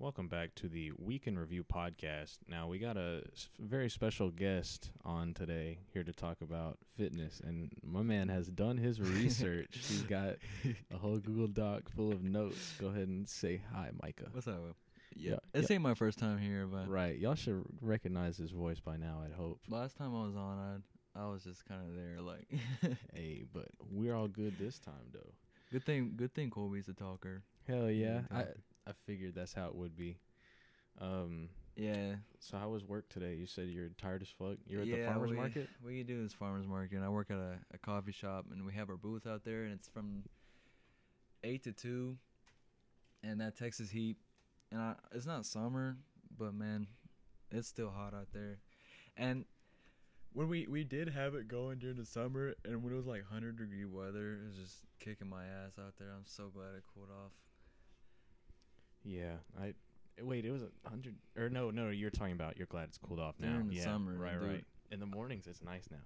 Welcome back to the Week in Review podcast. Now, we got a very special guest on today here to talk about fitness, and my man has done his research. He's got a whole Google Doc full of notes. Go ahead and say hi, Micah. What's up? Will? Yeah, This yeah. ain't my first time here, but Right, y'all should recognize his voice by now, I'd hope. last time I was on, I I was just kind of there, like. Hey, but we're all good this time, though. good thing, good thing Colby's a talker. Hell yeah. I. I figured that's how it would be. Um, Yeah. so how was work today? You said you're tired as fuck. You're at yeah, the farmer's we, market? We do this farmers market. And I work at a, a coffee shop, and we have our booth out there, and it's from eight to two, and that Texas heat, and I, it's not summer, but man, it's still hot out there, and when we we did have it going during the summer, and when it was like hundred degree weather, it was just kicking my ass out there. I'm so glad it cooled off. Yeah, I wait. It was a hundred or no, no. You're talking about. You're glad it's cooled off now. During the yeah, summer, right, right. In the mornings, it's nice now.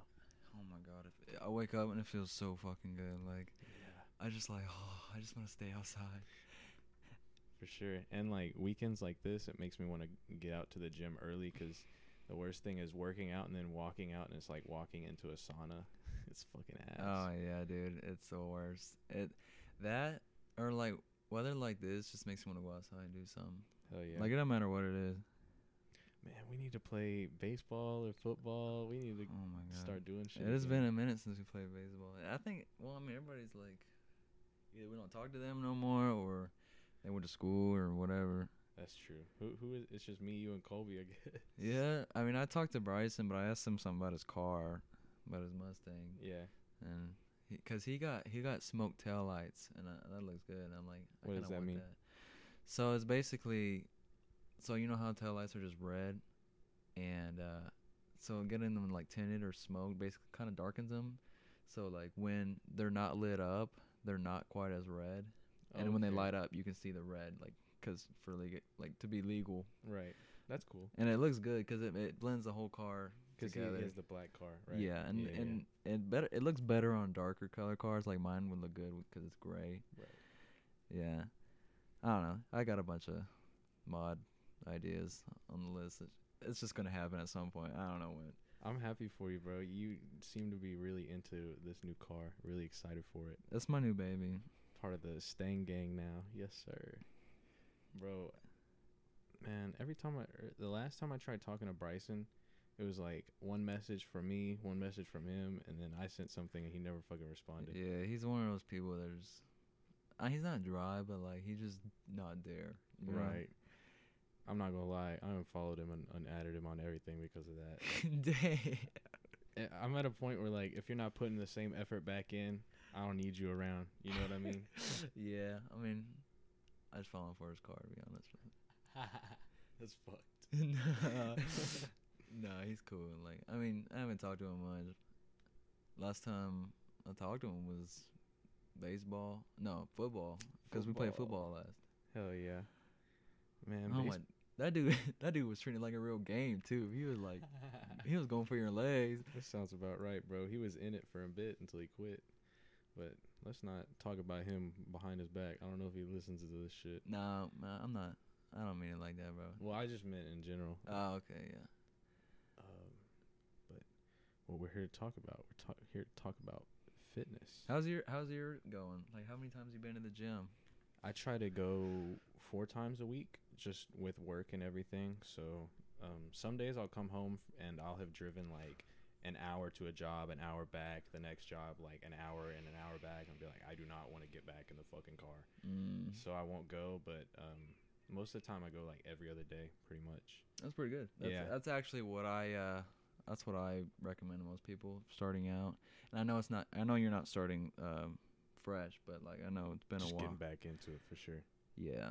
Oh my god! If I wake up and it feels so fucking good. Like Yeah, I just like, oh, I just want to stay outside. for sure. And like weekends like this, it makes me want to get out to the gym early because the worst thing is working out and then walking out, and it's like walking into a sauna. It's fucking ass. Oh yeah, dude, it's the worst. It that or like weather like this just makes me want to go outside and do something. Hell yeah. Like it don't matter what it is. man, we need to play baseball or football. We need to Oh my god. start doing shit. It has again. been a minute since we played baseball. I think. Well, I mean, everybody's like, either we don't talk to them no more, or they went to school or whatever. That's true. Who who is? It's just me, you, and Colby. I guess. Yeah, I mean, I talked to Bryson, but I asked him something about his car, about his Mustang. Yeah. and because he, got he got smoked tail lights and uh, that looks good. And I'm like, I What does that mean? So it's basically, so you know how tail lights are just red, and uh, so getting them like tinted or smoked basically kind of darkens them. So like when they're not lit up, they're not quite as red, and when they light up, you can see the red like because for leg- like to be legal, Right. That's cool. and it looks good because it, it blends the whole car Because he has the black car, right? Yeah, and Yeah, yeah. and it better. It looks better on darker color cars. Like mine would look good because it's gray. Right. Yeah, I don't know. I got a bunch of mod ideas on the list. It's just gonna happen at some point. I don't know when. I'm happy for you, bro. You seem to be really into this new car. Really excited for it. That's my new baby. Part of the Stang gang now. Yes, sir. Bro, man, every time I, er, the last time I tried talking to Bryson, it was like one message from me, one message from him, and then I sent something and he never fucking responded. Yeah, he's one of those people that's uh, he's not dry, but like he's just not there. you know? Right. I'm not gonna lie. I unfollowed him and, and added him on everything because of that. Dang. Eh, I'm at a point where like if you're not putting the same effort back in, I don't need you around. You know what I mean? yeah, I mean, I just falling for his car to be honest. That's fucked. No, he's cool. Like, I mean, I haven't talked to him much. Last time I talked to him was baseball. No, football. Because we played Football. football last. Hell yeah, man. oh base- my, that dude, that dude was treating like a real game too. He was like, he was going for your legs. that sounds about right, bro. He was in it for a bit until he quit. But let's not talk about him behind his back. I don't know if he listens to this shit. No, nah, I'm not. I don't mean it like that, bro. Well, I just meant in general. Oh, okay, yeah. What we're here to talk about, we're talk- here to talk about fitness. How's your How's your going? Like, how many times you been to the gym? I try to go four times a week, just with work and everything. So um, some days I'll come home and I'll have driven like an hour to a job, an hour back, the next job like an hour and an hour back, and be like, I do not want to get back in the fucking car, Mm, so I won't go. But um, most of the time I go like every other day, pretty much. that's pretty good. That's, Yeah. that's actually what I. Uh, that's what I recommend to most people starting out. And I know it's not. I know you're not starting um, fresh, but like I know it's been just a while. getting back into it for sure. Yeah.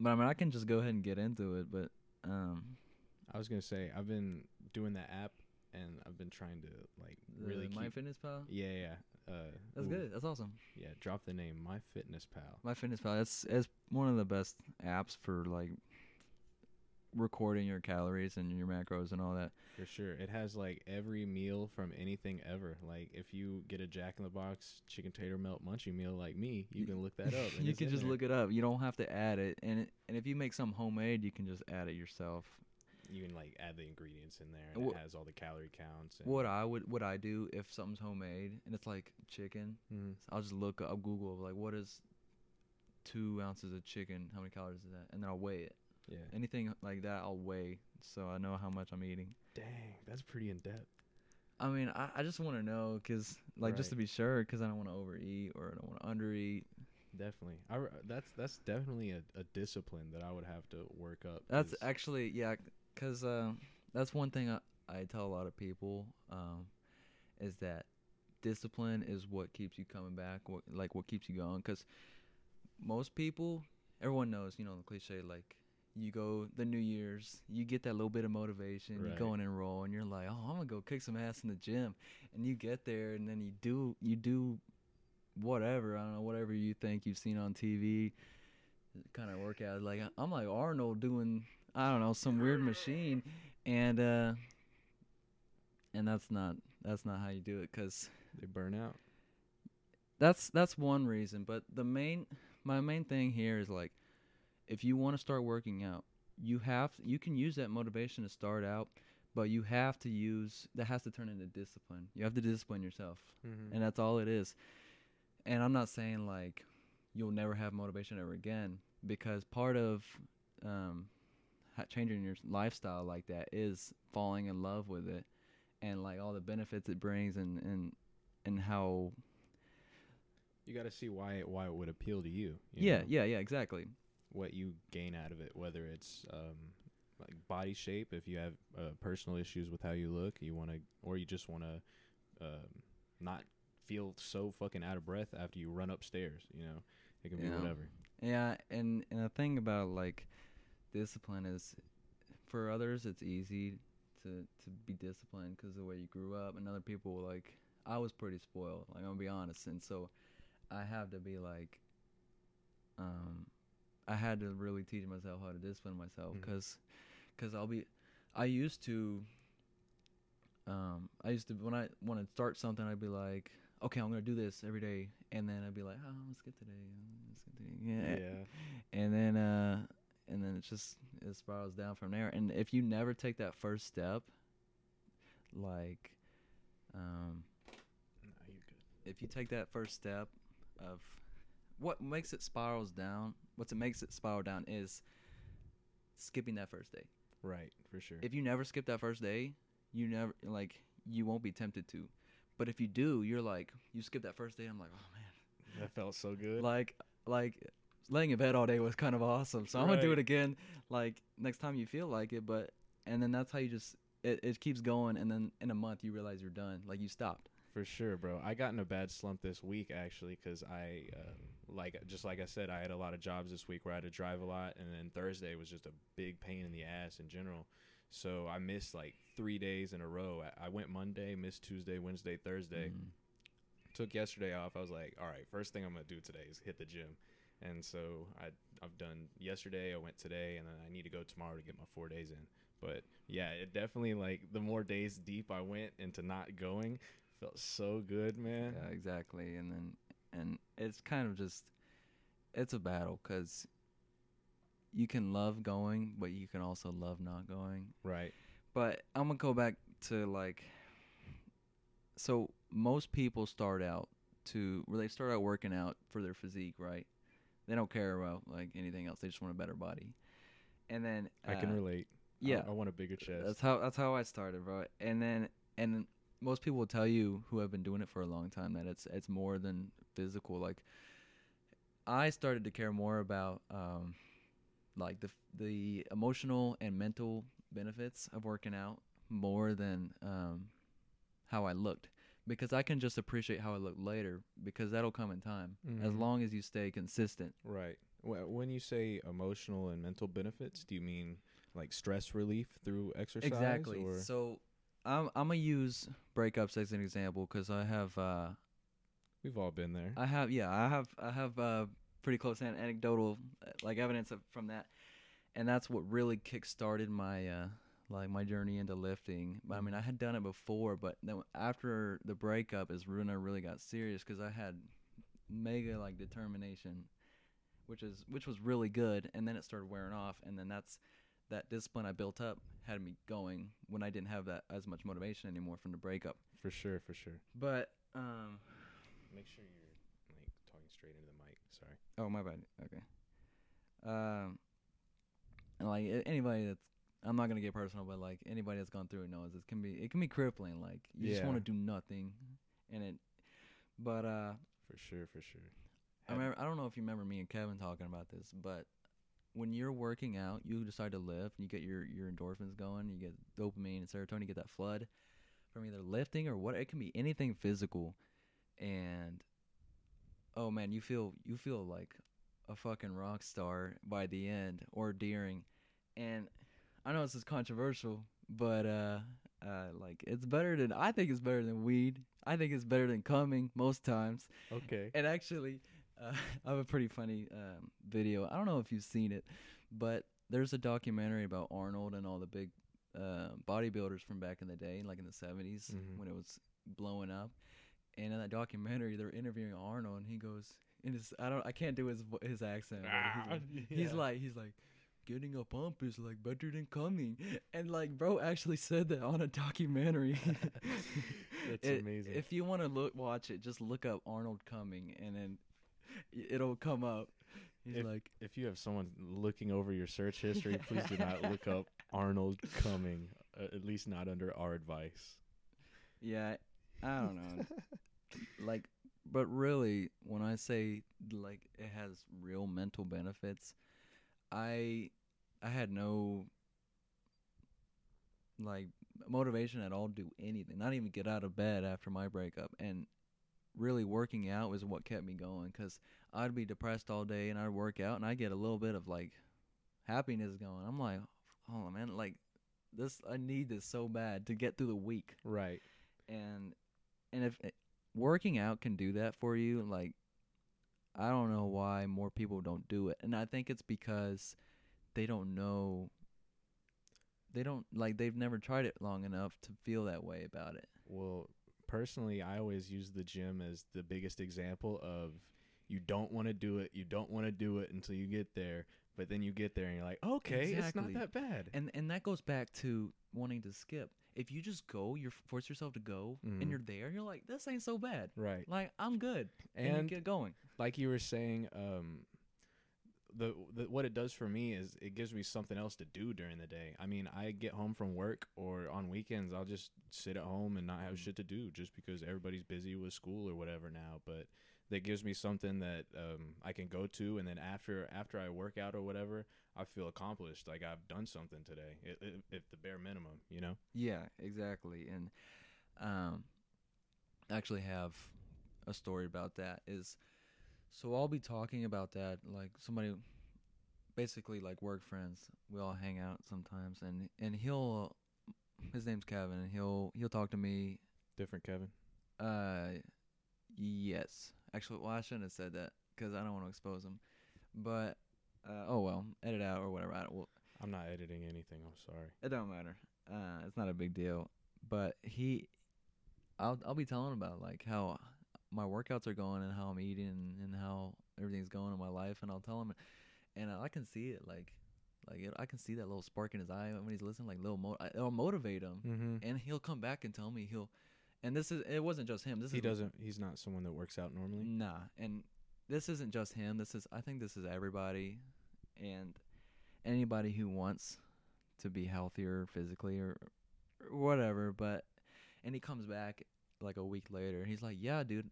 But I mean, I can just go ahead and get into it. But um, I was gonna say I've been doing that app, and I've been trying to like really My keep. MyFitnessPal. yeah, yeah. Uh, That's ooh, good. That's awesome. Yeah, drop the name My Fitness Pal. My Fitness Pal. It's it's one of the best apps for like recording your calories and your macros and all that. For sure. It has like every meal from anything ever. Like if you get a Jack in the Box chicken tater melt munchie meal like me, you can look that up. you can just there. look it up. You don't have to add it. And it, and if you make some homemade, you can just add it yourself. You can like add the ingredients in there, and Wha- it has all the calorie counts. And, What I would what I do if something's homemade and it's like chicken, Mhm. I'll just look up Google like what is two ounces of chicken? How many calories is that? And then I'll weigh it. Yeah. Anything like that, I'll weigh so I know how much I'm eating. Dang, that's pretty in depth. I mean, I, I just want to know because like just to be sure because I don't want to overeat or I don't want to undereat. Definitely. I, that's that's definitely a, a discipline that I would have to work up. That's actually yeah, because uh, that's one thing I, I tell a lot of people um, is that discipline is what keeps you coming back, what like what keeps you going. Because most people, everyone knows, you know, the cliche like you go the New Year's, you get that little bit of motivation, you go Right. and enroll, and you're like, oh, I'm gonna go kick some ass in the gym, and you get there, and then you do you do whatever I don't know whatever you think you've seen on TV kind of workout. Like I'm like Arnold doing I don't know some weird machine, and uh, and that's not that's not how you do it because they burn out. that's that's one reason. But the main my main thing here is like if you want to start working out, you have you can use that motivation to start out, but you have to use that has to turn into discipline. You have to discipline yourself Mm-hmm. and that's all it is. And I'm not saying like you'll never have motivation ever again because part of um, changing your lifestyle like that is falling in love with it and like all the benefits it brings and and and how you got to see why it, why it would appeal to you. you yeah know? yeah yeah exactly What you gain out of it, whether it's um, like body shape, if you have uh, personal issues with how you look, you want to, or you just want to um, not feel so fucking out of breath after you run upstairs. You know, it can be whatever. yeah and and the thing about like discipline is for others it's easy to to be disciplined because of the way you grew up and other people like i was pretty spoiled like i'm gonna be honest and so i have to be like um i had to really teach myself how to discipline myself because because i'll be i used to um i used to when i want to start something i'd be like okay i'm gonna do this every day and then i'd be like oh let's get today let's get today yeah Yeah. and then uh and then it's just it spirals down from there and if you never take that first step like um Nah, you good. if you take that first step of what makes it spirals down what it makes it spiral down is skipping that first day. Right, for sure. if you never skip that first day you never like you won't be tempted to. But if you do you're like you skip that first day i'm like oh man. That felt so good. like like laying in bed all day was kind of awesome. So i'm gonna do it again like next time you feel like it but and then that's how you just it, it keeps going and then in a month you realize you're done. Like you stopped. For sure, bro. I got in a bad slump this week actually because I, um, like, just like I said, I had a lot of jobs this week where I had to drive a lot, and then Thursday was just a big pain in the ass in general. So I missed like three days in a row. I, I went Monday, missed Tuesday, Wednesday, Thursday. Mhm. Took yesterday off. I was like, all right, first thing I'm gonna do today is hit the gym, and so I I've done yesterday. I went today, and then I need to go tomorrow to get my four days in. But yeah, it definitely like the more days deep I went into not going, felt so good, man. yeah exactly and then and it's kind of just it's a battle because you can love going but you can also love not going Right. But I'm gonna go back to like, so most people start out to where they start out working out for their physique, right? They don't care about like anything else. They just want a better body. And then I can uh, relate. Yeah, I, want a bigger chest. that's how that's how I started, bro. And then and most people will tell you who have been doing it for a long time that it's it's more than physical. Like I started to care more about um like the the emotional and mental benefits of working out more than um how I looked because I can just appreciate how I look later because that'll come in time as Mhm. long as you stay consistent. Right. When you say emotional and mental benefits, do you mean like stress relief through exercise? Exactly. Or? So I'm I'm gonna use breakups as an example because I have uh We've all been there. I have yeah I have I have uh pretty close an- anecdotal uh, like evidence of, from that, and that's what really kick-started my uh like my journey into lifting. But I mean, I had done it before, but then after the breakup is when I really got serious because I had mega like determination, which is which was really good, and then it started wearing off, and then that's that discipline I built up had me going when I didn't have that as much motivation anymore from the breakup. For sure, for sure. But um, Make sure you're like talking straight into the mic. Sorry. oh my bad. Okay. Um, like anybody that's I'm not gonna get personal, but like anybody that's gone through it knows it can be it can be crippling. Like you just want to do nothing, and it. But uh, For sure, for sure. I remember I don't know if you remember me and Kevin talking about this, but when you're working out, you decide to lift, and you get your your endorphins going, you get dopamine and serotonin, you get that flood from either lifting or what. It can be anything physical, and oh man, you feel you feel like a fucking rock star by the end or during, and I know this is controversial, but uh, uh, like it's better than I think it's better than weed. I think it's better than coming most times. Okay. And actually, uh, I have a pretty funny um, video. I don't know if you've seen it, but there's a documentary about Arnold and all the big uh, bodybuilders from back in the day, like in the 70s Mhm. when it was blowing up. And in that documentary, they're interviewing Arnold, and he goes, "In his, I don't, I can't do his his accent. but he's, like, he's like, he's like, getting a pump is like better than coming, and like, bro actually said that on a documentary. That's It- amazing. If you want to look, watch it. Just look up Arnold coming, and then it'll come up. He's like, if you have someone looking over your search history, please do not look up Arnold Cumming. Uh, at least not under our advice. yeah, I don't know, like, but really, when I say like it has real mental benefits, I, I had no like motivation at all to do anything, not even get out of bed after my breakup, and really working out was what kept me going because I'd be depressed all day and I'd work out and I get a little bit of like happiness going. I'm like, oh man, like this, I need this so bad to get through the week. Right. And and if eh, working out can do that for you, like I don't know why more people don't do it, and I think it's because they don't know. They don't like they've never tried it long enough to feel that way about it. Well, personally, I always use the gym as the biggest example of you don't want to do it, you don't want to do it until you get there, but then you get there and you're like, okay, it's not that bad. And and that goes back to wanting to skip. If you just go, you force yourself to go, Mhm. and you're there, you're like, this ain't so bad. right. Like I'm good, and, And you get going. like you were saying, um, the, the what it does for me is it gives me something else to do during the day. I mean, I get home from work or on weekends, I'll just sit at home and not have Mm. shit to do just because everybody's busy with school or whatever now. But that gives me something that um, I can go to, and then after after I work out or whatever, I feel accomplished. Like I've done something today, if the bare minimum, you know. Yeah, exactly. And um I actually have a story about that is so I'll be talking about that like somebody basically like work friends. We all hang out sometimes and and he'll his name's Kevin and he'll he'll talk to me Different, Kevin. uh yes. Actually, well I shouldn't have said that cuz I don't want to expose him. But uh, oh well, edit out or whatever. I don't, well, I'm not editing anything. I'm sorry. It don't matter. Uh, it's not a big deal. But he, I'll I'll be telling about like how my workouts are going and how I'm eating and, how everything's going in my life, and I'll tell him, and I can see it like, like it, I can see that little spark in his eye when he's listening, like little mo- it'll motivate him, Mm-hmm. and he'll come back and tell me he'll, and this is it wasn't just him. This He doesn't. He's not someone that works out normally. Nah, and this isn't just him. This is I think this is everybody, and anybody who wants to be healthier physically or, or whatever. But and he comes back like a week later, and he's like, "Yeah, dude.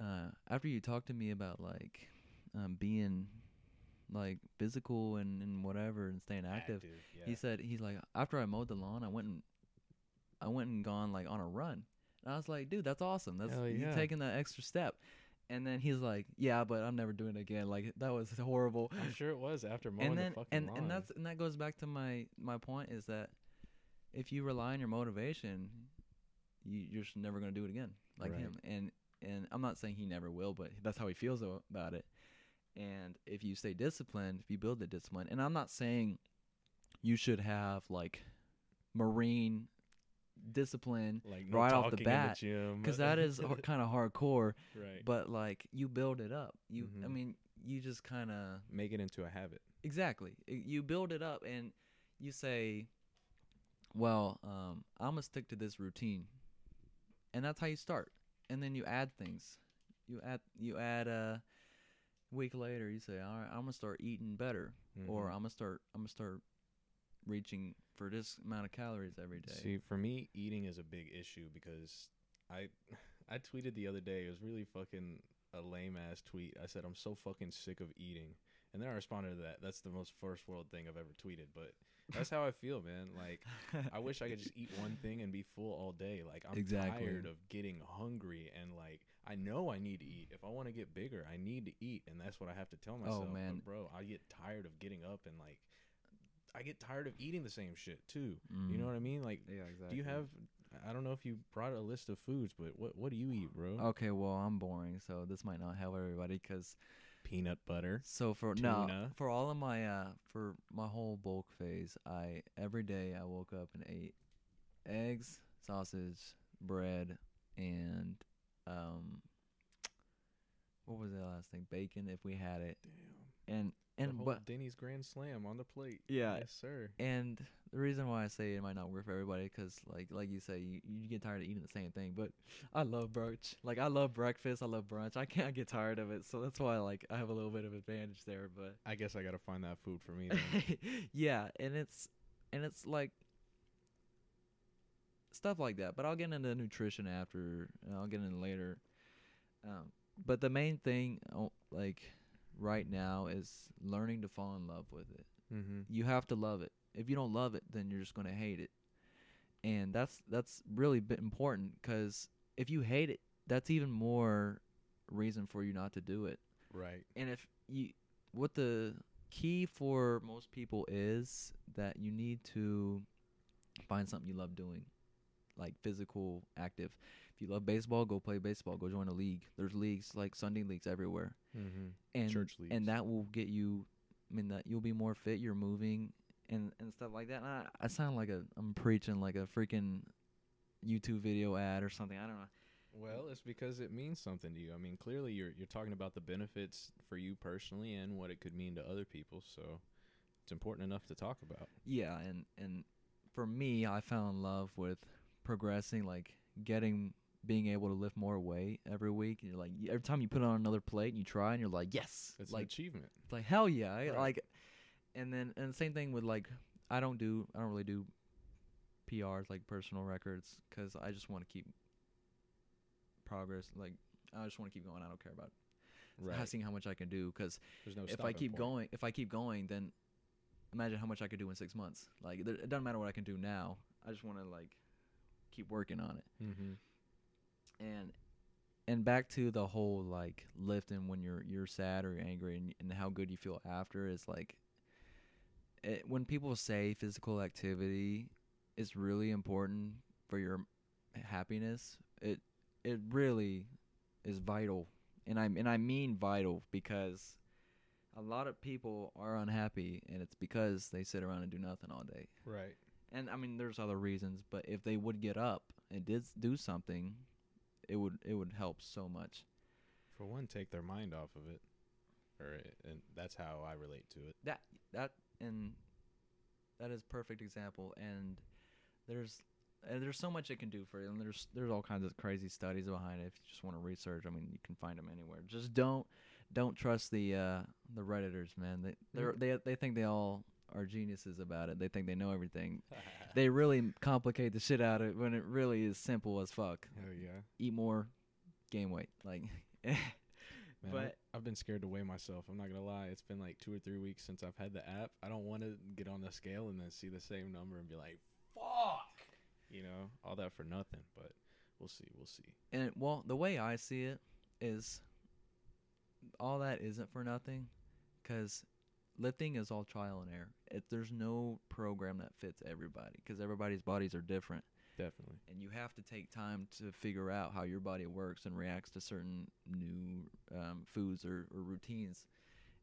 Uh, after you talked to me about like um, being like physical and, and whatever and staying active, yeah. he said he's like after I mowed the lawn, I went and I went and gone like on a run. And I was like, dude, that's awesome. That's Hell you yeah. taking that extra step. And then he's like, yeah, but I'm never doing it again. Like that was horrible. I'm sure it was after mowing And then the fucking and lawn. and that's and that goes back to my my point is that if you rely on your motivation, you you're just never gonna do it again like Right. him. And and I'm not saying he never will, but that's how he feels about it. And if you stay disciplined, if you build the discipline, and I'm not saying you should have like marine discipline Like right off the bat, because that is kind of hardcore. right. But like you build it up. You, I Mhm. mean, you just kind of make it into a habit. exactly. You build it up, and you say, "Well, um, I'm gonna stick to this routine," and that's how you start. And then you add things. You add you add a week later. You say, "All right, I'm gonna start eating better," or Mhm. "I'm gonna start I'm gonna start reaching for this amount of calories every day." See, for me, eating is a big issue because I I tweeted the other day. It was really fucking a lame ass tweet. I said I'm so fucking sick of eating, and then I responded to that. That's the most first world thing I've ever tweeted, but that's how I feel, man. Like I wish I could just eat one thing and be full all day. Like I'm Exactly. tired of getting hungry and like I know I need to eat. If I want to get bigger, I need to eat, and that's what I have to tell oh, myself. Oh, man. bro, I get tired of getting up and like I get tired of eating the same shit too. You Mm. know what I mean? Like Yeah, exactly. do you have? I don't know if you brought a list of foods, but what what do you eat, bro? Okay, well, I'm boring, so this might not help everybody. Cause Peanut butter. so for no, Tuna. for all of my uh, for my whole bulk phase, I every day I woke up and ate eggs, sausage, bread, and um, what was the last thing? Bacon, if we had it, Damn. and and whole but Denny's Grand Slam on the plate. Yeah. Yes, sir. And the reason why I say it might not work for everybody, 'cause like like you say, you, you get tired of eating the same thing. But I love brunch. Like I love breakfast. I love brunch. I can't get tired of it. So that's why like I have a little bit of advantage there. But I guess I gotta find that food for me. Then. yeah, and it's and it's like stuff like that. But I'll get into nutrition after. And I'll get into later. Um, but the main thing, oh, like right now, is learning to fall in love with it mm-hmm. you have to love it. If you don't love it, then you're just going to hate it. And that's that's really bit important cuz if you hate it, that's even more reason for you not to do it. Right. And if you what the key for most people is that you need to find something you love doing. Like physical active. If you love baseball, go play baseball, go join a league. There's leagues like Sunday leagues everywhere Mm-hmm. and Church leagues. and that will get you. I mean that you'll be more fit. You're moving and and stuff like that. And I, I sound like a I'm preaching like a freaking YouTube video ad or something. I don't know. Well, it's because it means something to you. I mean, clearly you're you're talking about the benefits for you personally and what it could mean to other people. So it's important enough to talk about. Yeah, and and for me, I fell in love with progressing, like getting being able to lift more weight every week. And you're like every time you put on another plate and you try, and you're like, yes, It's an like achievement. It's like hell yeah, Right. like, and then and the same thing with like I don't do I don't really do PRs like personal records 'cause I just want to keep progress. Like I just want to keep going. I don't care about Right. seeing how much I can do because no. if I keep point. going, if I keep going, then imagine how much I could do in six months. Like it doesn't matter what I can do now. I just want to like keep working on it Mm-hmm. And and back to the whole like lifting when you're you're sad or you're angry and, and how good you feel after is like it, when people say physical activity is really important for your happiness it it really is vital and I and I mean vital because a lot of people are unhappy and it's because they sit around and do nothing all day Right. and I mean, there's other reasons, but if they would get up and did do something, it would it would help so much. For one, take their mind off of it, or and that's how I relate to it. That that and that is perfect example. And there's and there's so much it can do for you. And there's there's all kinds of crazy studies behind it. If you just want to research, I mean, you can find them anywhere. Just don't don't trust the uh the redditors, man. They they Mm. they they think they all are geniuses about it. They think they know everything. They really complicate the shit out of it when it really is simple as fuck. Yeah. eat more, gain weight. Like, Man, But- I've, I've been scared to weigh myself. I'm not gonna lie. It's been like two or three weeks since I've had the app. I don't want to get on the scale and then see the same number and be like, "Fuck," you know, all that for nothing. But we'll see. We'll see. and well, the way I see it is, all that isn't for nothing, because lifting is all trial and error. It, there's no program that fits everybody, because everybody's bodies are different, Definitely. and you have to take time to figure out how your body works and reacts to certain new um, foods or, or routines.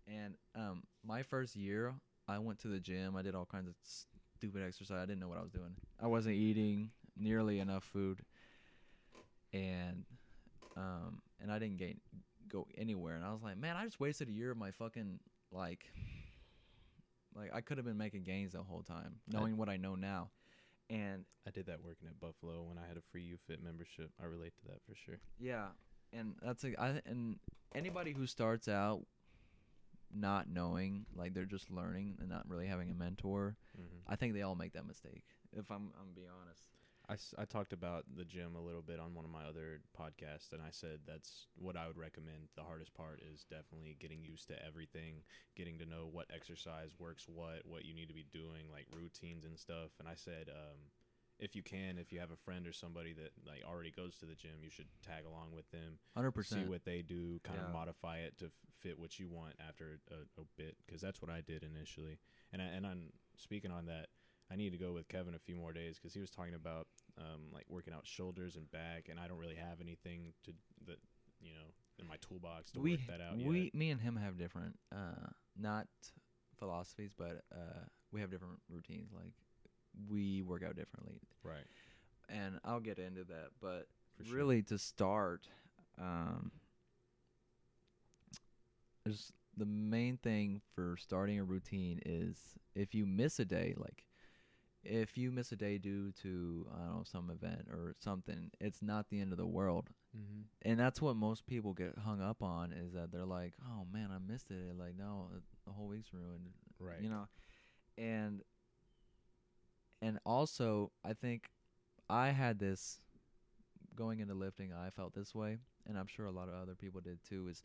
And um, my first year, I went to the gym. I did all kinds of stupid exercise. I didn't know what I was doing. I wasn't eating nearly enough food, and um, and I didn't gain go anywhere. And I was like, man, I just wasted a year of my fucking like, like I could have been making gains the whole time, I- knowing what I know now. And I did that working at Buffalo when I had a free UFit membership. I relate to that for sure. yeah, and that's a I and anybody who starts out not knowing, like they're just learning and not really having a mentor, Mm-hmm. I think they all make that mistake. If I'm I'm being honest. I, s- I talked about the gym a little bit on one of my other podcasts, and I said that's what I would recommend. The hardest part is definitely getting used to everything, getting to know what exercise works, what what you need to be doing, like routines and stuff. And I said, um, if you can, if you have a friend or somebody that like already goes to the gym, you should tag along with them, Hundred percent. see what they do, kind of modify it to fit what you want after a, a bit, because that's what I did initially. And I, and I'm speaking on that. I need to go with Kevin a few more days because he was talking about um, like working out shoulders and back, and I don't really have anything to that you know in my toolbox to we work that out we yet. me and him have different uh not philosophies, but uh we have different routines. Like we work out differently, Right. and I'll get into that. But sure. really, to start, um, there's the main thing for starting a routine is if you miss a day, like if you miss a day due to I don't know some event or something, it's not the end of the world. Mm-hmm. And that's what most people get hung up on is that they're like, "Oh man, I missed it." Like, no, uh, the whole week's ruined. Right. You know, and and also I think I had this going into lifting. I felt this way, and I'm sure a lot of other people did too. Is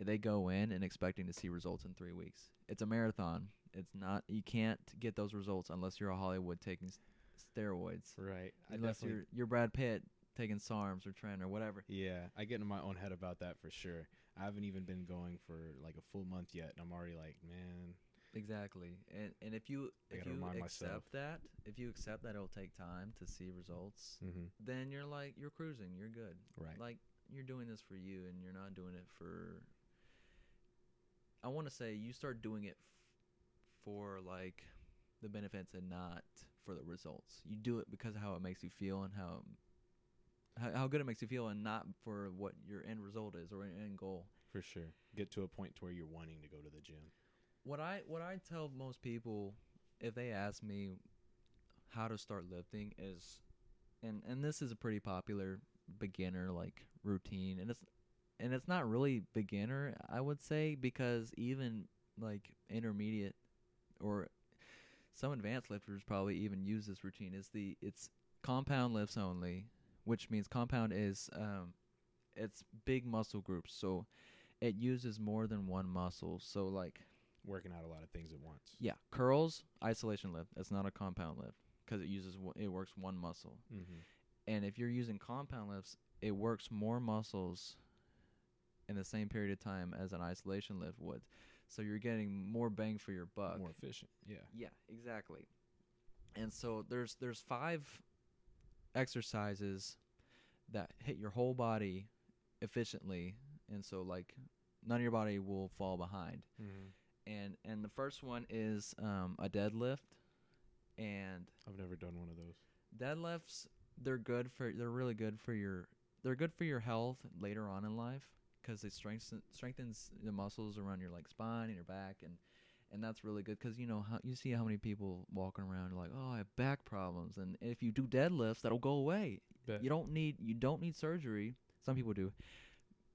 they go in and expecting to see results in three weeks. It's a marathon. It's not. You can't get those results unless you're a Hollywood taking steroids. Right. I unless you're you're Brad Pitt taking SARMs or Tren or whatever. Yeah, I get in my own head about that for sure. I haven't even been going for like a full month yet, and I'm already like, man, Exactly. And and if you I if you accept myself. that, if you accept that it'll take time to see results, mm-hmm. then you're like you're cruising, you're good. right. Like you're doing this for you and you're not doing it for I want to say you start doing it for like the benefits and not for the results. You do it because of how it makes you feel and how how, how good it makes you feel and not for what your end result is or an end goal. For sure. Get to a point to where you're wanting to go to the gym. what I what I tell most people if they ask me how to start lifting is and and this is a pretty popular beginner like routine and it's and it's not really beginner I would say because even like intermediate or some advanced lifters probably even use this routine is the it's compound lifts only which means compound is um it's big muscle groups so it uses more than one muscle so like Working out a lot of things at once. yeah, curls, isolation lift. That's not a compound lift because it uses it works one muscle. Mm-hmm. And if you're using compound lifts, it works more muscles in the same period of time as an isolation lift would. So you're getting more bang for your buck. More efficient. Yeah. Yeah, exactly. And so there's there's five exercises that hit your whole body efficiently, and so like none of your body will fall behind Mm-hmm. and and the first one is um, a deadlift and I've never done one of those. deadlifts they're good for they're really good for your they're good for your health later on in life because it strengthens strengthens the muscles around your like spine and your back and and that's really good because you know how you see how many people walking around like oh I have back problems and if you do deadlifts that'll go away Bet. you don't need you don't need surgery some people do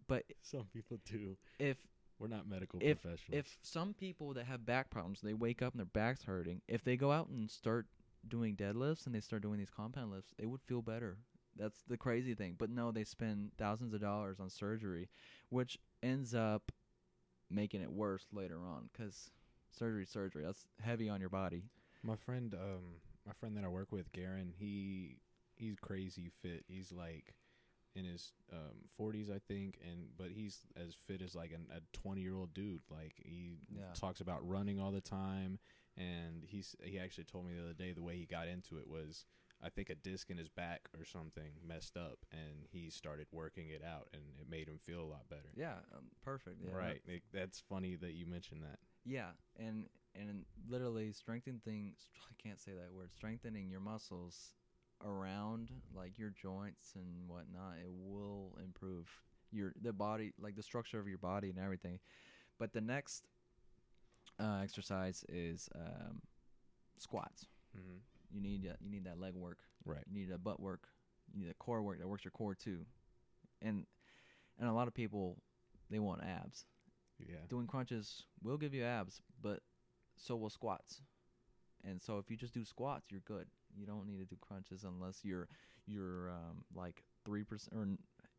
but Some people do. if We're not medical If- professionals. if some people that have back problems, they wake up and their back's hurting, if they go out and start doing deadlifts and they start doing these compound lifts, they would feel better. That's the crazy thing. But no, they spend thousands of dollars on surgery, which ends up making it worse later on because surgery, surgery, that's heavy on your body. My friend, um, my friend that I work with, Garen, he he's crazy fit. He's like in his um 40s, I think, and but he's as fit as like an, a 20 year old dude. Like he Yeah. talks about running all the time, and he's he actually told me the other day the way he got into it was. I think a disc in his back or something messed up, and he started working it out, and it made him feel a lot better. Yeah, um, perfect. Yeah, right. It, that's funny that you mentioned that. Yeah, and and literally strengthening. Things, I can't say that word. Strengthening your muscles around like your joints and whatnot. It will improve your the body, like the structure of your body and everything. But the next uh, exercise is um, squats. Mm-hmm. You need uh, you need that leg work. Right. You need a butt work. You need a core work that works your core too. And and a lot of people they want abs. Yeah. Doing crunches will give you abs, but so will squats. And so if you just do squats, you're good. You don't need to do crunches unless you're you're um, like three percent or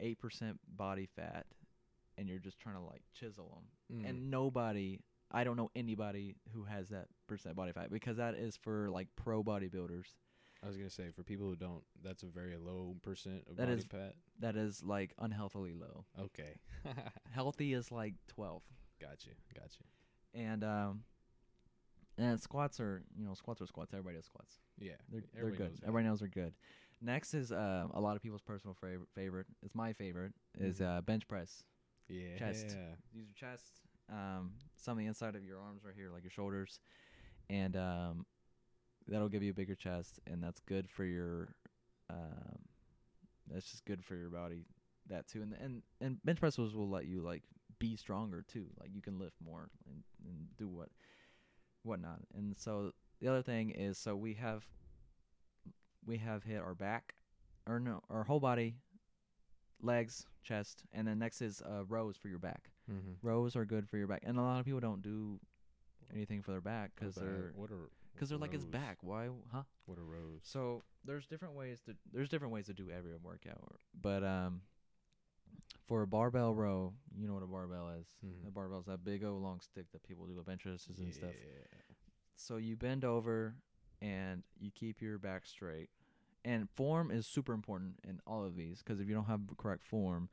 eight percent body fat, and you're just trying to like chisel them. Mm. And nobody, I don't know anybody who has that percent body fat because that is for like pro bodybuilders. I was gonna say for people who don't, that's a very low percent of That body is- fat. That is like unhealthily low. Okay. Healthy is like twelve. gotcha. Gotcha. And um, and squats are you know squats are squats. Everybody does squats. Yeah. They're they're good. knows. Everybody knows they're good. Next is uh, a lot of people's personal favorite. Favorite. It's my favorite. Is Mhm. uh, bench press. Yeah. chest. Use your chest. Um, some of the inside of your arms right here, like your shoulders, and um, that'll give you a bigger chest, and that's good for your. Um, that's just good for your body. That too, and and and bench presses will let you like be stronger too. Like you can lift more and, and do what whatnot. And so the other thing is, so we have we have hit our back, or no, our whole body, legs, chest, and then next is uh, rows for your back. Mm-hmm. Rows are good for your back, and a lot of people don't do anything for their back because they're what are because they're like it's back. Why, huh? What are rows? So there's different ways to there's different ways to do every workout, but um, for a barbell row, you know what a barbell is. Mhm. A barbell is that big old long stick that people do with bench presses and stuff. So you bend over and you keep your back straight. And form is super important in all of these because if you don't have correct form,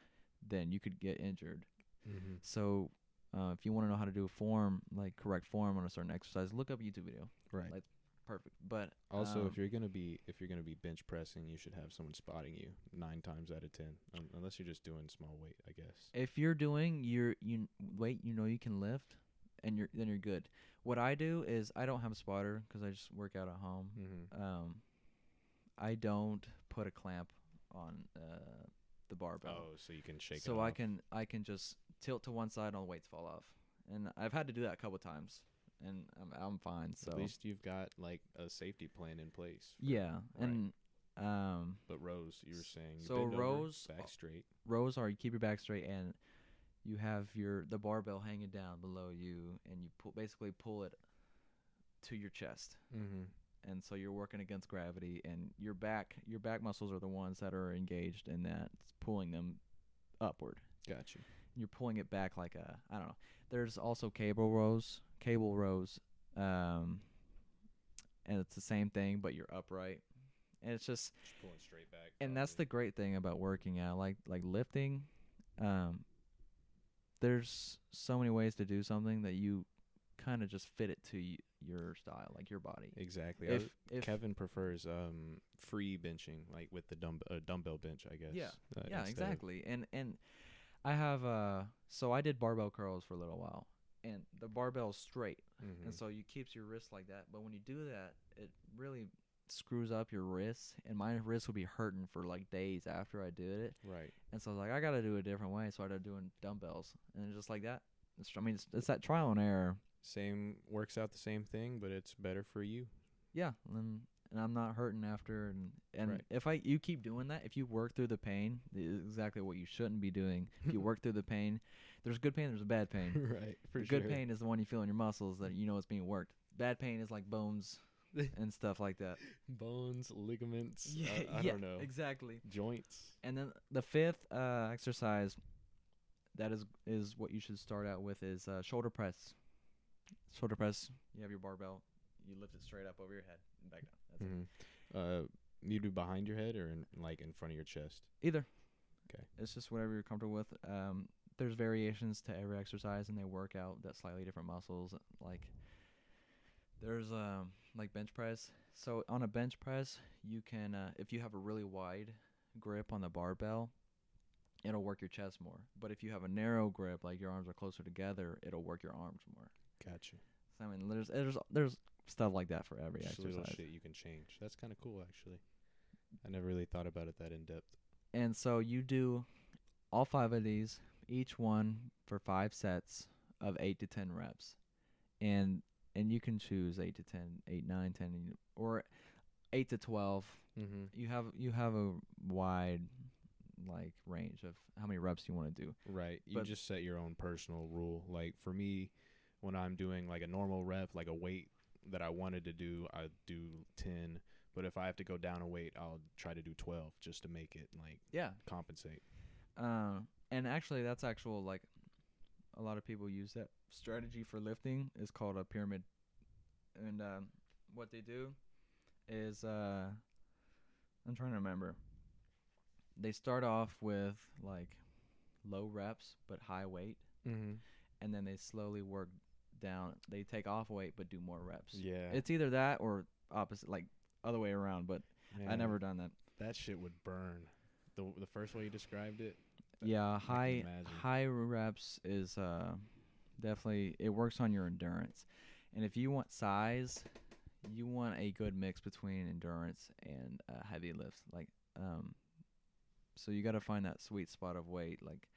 then you could get injured. Mm-hmm. So uh, if you want to know how to do a form, like correct form on a certain exercise, look up a YouTube video. Right. Like, Perfect. But Also, um, if you're gonna be if you're gonna be bench pressing, you should have someone spotting you nine times out of ten, um, unless you're just doing small weight, I guess. if you're doing your you weight you know you can lift, and you're then you're good. What I do is I don't have a spotter because I just work out at home. Mm-hmm. Um, I don't put a clamp on uh, the barbell. Oh, so you can shake. so it I off. can I can just tilt to one side and all the weights fall off. And I've had to do that a couple times, and I'm I'm fine. So At least you've got like a safety plan in place. for- yeah, right. and um, But rows, you were saying. you So bend over, rows- back straight. rows are you keep your back straight and you have your the barbell hanging down below you, and you pull basically pull it to your chest. Mm-hmm. and so you're working against gravity and your back your back muscles are the ones that are engaged in that it's pulling them upward Got you. You're pulling it back like a i don't know there's also cable rows cable rows um and it's the same thing but you're upright and it's just Just pulling straight back. and that's the great thing about working out like like lifting um there's so many ways to do something that you kind of just fit it to y- your style like your body exactly. If if Kevin prefers um free benching, like with the dumb uh, dumbbell bench, I guess. Yeah. uh, yeah exactly and and i have uh so i did barbell curls for a little while and the barbell's straight Mhm. and so you keeps your wrist like that but when you do that it really screws up your wrists and my wrist would be hurting for like days after i did it right. and so I was like i gotta do it a different way so i started doing dumbbells and just like that it's, i mean it's, it's that trial and error Same works out the same thing, but it's better for you. yeah and and i'm not hurting after and and Right. if i you keep doing that if you work through the pain is exactly what you shouldn't be doing if you work through the pain there's good pain there's bad pain right. For the good pain is the one you feel in your muscles that you know it's being worked bad pain is like bones and stuff like that Bones, ligaments. I, I don't know. exactly Joints. and then the fifth uh exercise that is is what you should start out with is uh, shoulder press shoulder press you have your barbell you lift it straight up over your head and back down that's it. Mm-hmm. Uh, you do behind your head or in, like in front of your chest? Either. Okay. It's just whatever you're comfortable with. Um, there's variations to every exercise, and they work out that slightly different muscles. Like there's um like bench press. So on a bench press, you can uh, if you have a really wide grip on the barbell, it'll work your chest more. But if you have a narrow grip, like your arms are closer together, it'll work your arms more. Gotcha. So, I mean, there's there's there's stuff like that for every Just little exercise. shit you can change. That's kind of cool, actually. I never really thought about it that in depth. And so you do all five of these, each one for five sets of eight to ten reps, and and you can choose eight to ten, eight, nine, ten, and- or eight to twelve. Mm-hmm. You have you have a wide like range of how many reps you want to do. Right. You But- just set your own personal rule. Like for me, when I'm doing like a normal rep, like a weight that I wanted to do, I do ten. But if I have to go down a weight, I'll try to do twelve just to make it like Yeah. compensate. Um, and actually, that's actual like a lot of people use that strategy for lifting. is called a pyramid, and um, what they do is uh, I'm trying to remember. They start off with like low reps but high weight, Mm-hmm. and then they slowly work down. They take off weight but do more reps. Yeah. It's either that or opposite, like other way around. But I never done that. That shit would burn. The the first way you described it. Yeah, high high reps is uh definitely it works on your endurance. And if you want size, you want a good mix between endurance and uh, heavy lifts. Like um so you got to find that sweet spot of weight like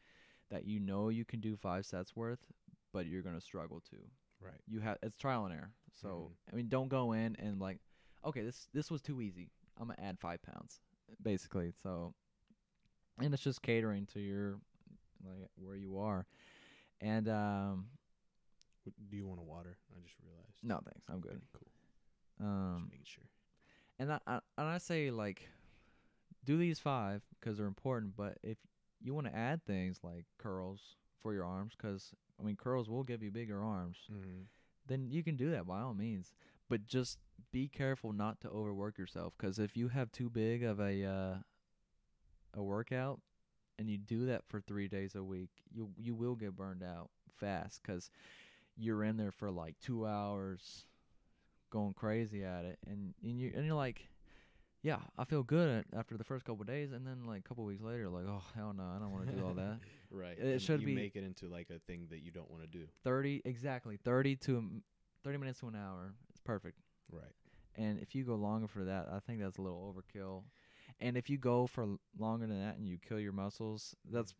that you know you can do 5 sets worth, but you're going to struggle to. Right. You have it's trial and error. So Mhm. I mean don't go in and like okay, this this was too easy. I'm going to add 5 pounds basically. So and it's just catering to your like where you are. And um Do you want a water? I just realized. no thanks, I'm good. Cool. Um just making sure. and I, I and I say like do these 5 cuz they're important, but if you want to add things like curls for your arms cuz I mean curls will give you bigger arms. Mm-hmm. then you can do that by all means. But just be careful not to overwork yourself because if you have too big of a uh, a workout and you do that for three days a week, you you will get burned out fast because you're in there for like two hours, going crazy at it, and and you and you're like. Yeah, I feel good after the first couple of days, and then like a couple weeks later, like, oh hell no, I don't want to do all that. Right. It and should you be- make it into like a thing that you don't want to do. Thirty exactly, thirty to a m- thirty minutes to an hour, it's perfect. Right. And if you go longer for that, I think that's a little overkill. And if you go for l- longer than that and you kill your muscles, that's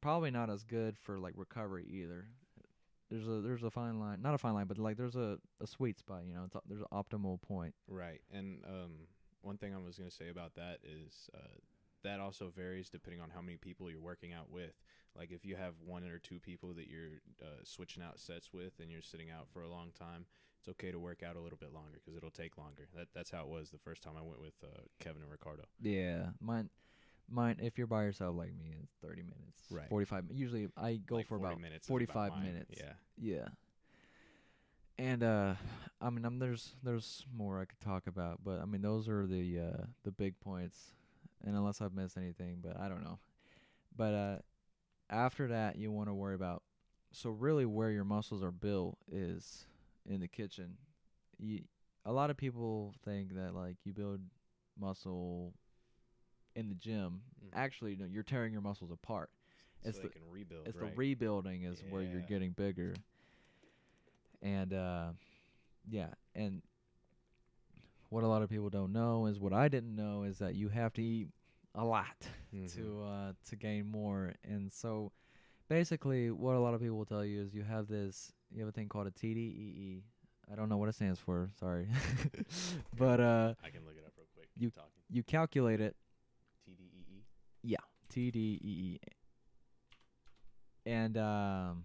probably not as good for like recovery either. There's a there's a fine line, not a fine line, but like there's a, a sweet spot. You know, it's there's an optimal point. Right. And um, one thing I was going to say about that is uh, that also varies depending on how many people you're working out with. Like if you have one or two people that you're uh, switching out sets with and you're sitting out for a long time, it's okay to work out a little bit longer because it'll take longer. That that's how it was the first time I went with uh, Kevin and Ricardo. Yeah, mine, mine. If you're by yourself like me, it's thirty minutes, Right. Forty five. Usually, I go Like for 40 about minutes is about 45 minutes. Yeah. Yeah. And uh I mean um, there's there's more I could talk about, but I mean those are the uh the big points. And unless I've missed anything, but I don't know. But uh after that you want to worry about so really where your muscles are built is in the kitchen. You a lot of people think that like you build muscle in the gym. Mhm. Actually, no, you're tearing your muscles apart. So it's they the- can rebuild. It's right? the rebuilding is where you're getting bigger. And uh yeah, and what a lot of people don't know is what I didn't know is that you have to eat a lot Mhm. to uh to gain more. And so basically what a lot of people will tell you is you have this you have a thing called a TDEE. I don't know what it stands for, sorry. but uh I can look it up real quick. you- talking. you calculate it T D E E. Yeah, TDEE. E And um,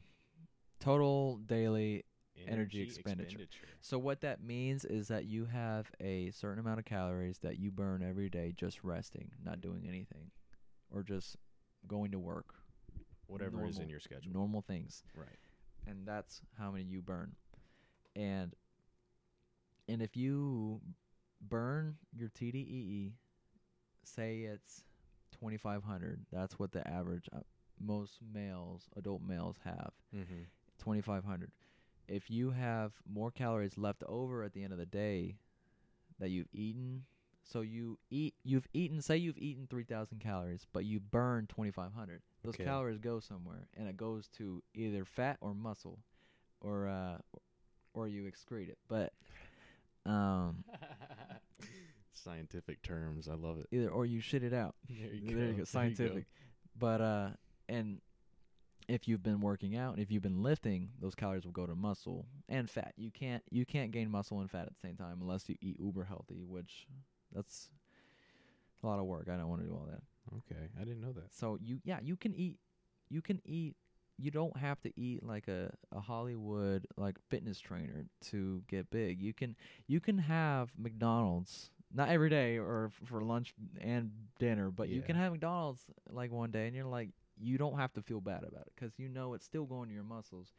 total daily. Energy expenditure. So what that means is that you have a certain amount of calories that you burn every day just resting, not doing anything, or just going to work, Whatever is in your schedule. normal things, Right. and that's how many you burn. And and if you burn your TDEE, say it's 2500, that's what the average uh, most males, adult males have. Mm-hmm. 2500 if you have more calories left over at the end of the day that you've eaten so you eat you've eaten say you've eaten 3000 calories but you burn 2500 those Okay. calories go somewhere and it goes to either fat or muscle or uh or you excrete it. But um, Scientific terms, I love it. either or you shit it out. There There you go, scientific. But uh, and if you've been working out, and if you've been lifting, those calories will go to muscle and fat. You can't you can't gain muscle and fat at the same time unless you eat uber healthy, which that's a lot of work. I don't want to do all that. Okay, I didn't know that. So you yeah, you can eat you can eat you don't have to eat like a, a Hollywood like fitness trainer to get big. You can you can have McDonald's not every day or f- for lunch and dinner, but you can have McDonald's like one day and you're like you don't have to feel bad about it cuz you know it's still going to your muscles.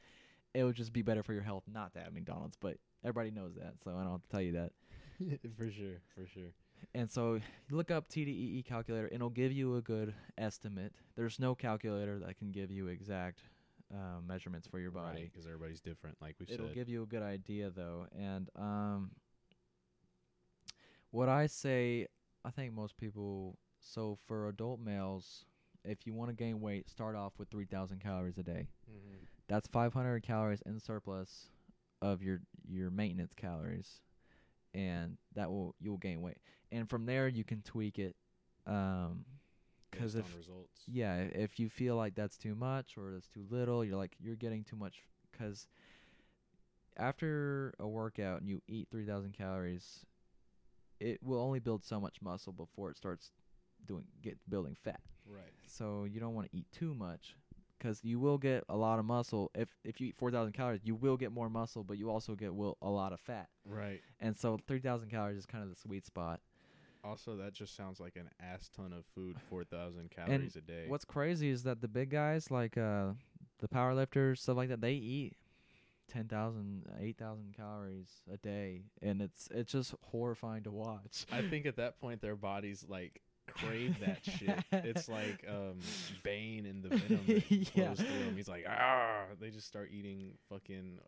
It would just be better for your health not to have McDonald's, but everybody knows that, so I don't have to tell you that. for sure, for sure. And so look up TDEE calculator, and it'll give you a good estimate. There's no calculator that can give you exact uh, measurements for your body. because everybody's different, like we said, It'll give you a good idea though. And um, what I say, I think most people. So for adult males, if you want to gain weight, start off with 3,000 calories a day. mm-hmm. That's 500 calories in surplus of your your maintenance calories, and that will you'll gain weight. And from there, you can tweak it. Um, because if results. yeah, if you feel like that's too much or that's too little, you're like you're getting too much. Because after a workout and you eat 3,000 calories, it will only build so much muscle before it starts doing get building fat. Right. So you don't want to eat too much because you will get a lot of muscle. If if you eat 4,000 calories, you will get more muscle, but you also get will a lot of fat. Right. And so 3,000 calories is kind of the sweet spot. Also, that just sounds like an ass ton of food. Four thousand calories a day. What's crazy is that the big guys like uh the power lifters stuff like that they eat 10,000 8,000 calories a day and it's it's just horrifying to watch. I think at that point their bodies like crave that shit. It's like um Bane in the Venom that Yeah. flows through him. He's like ah. They just start eating fucking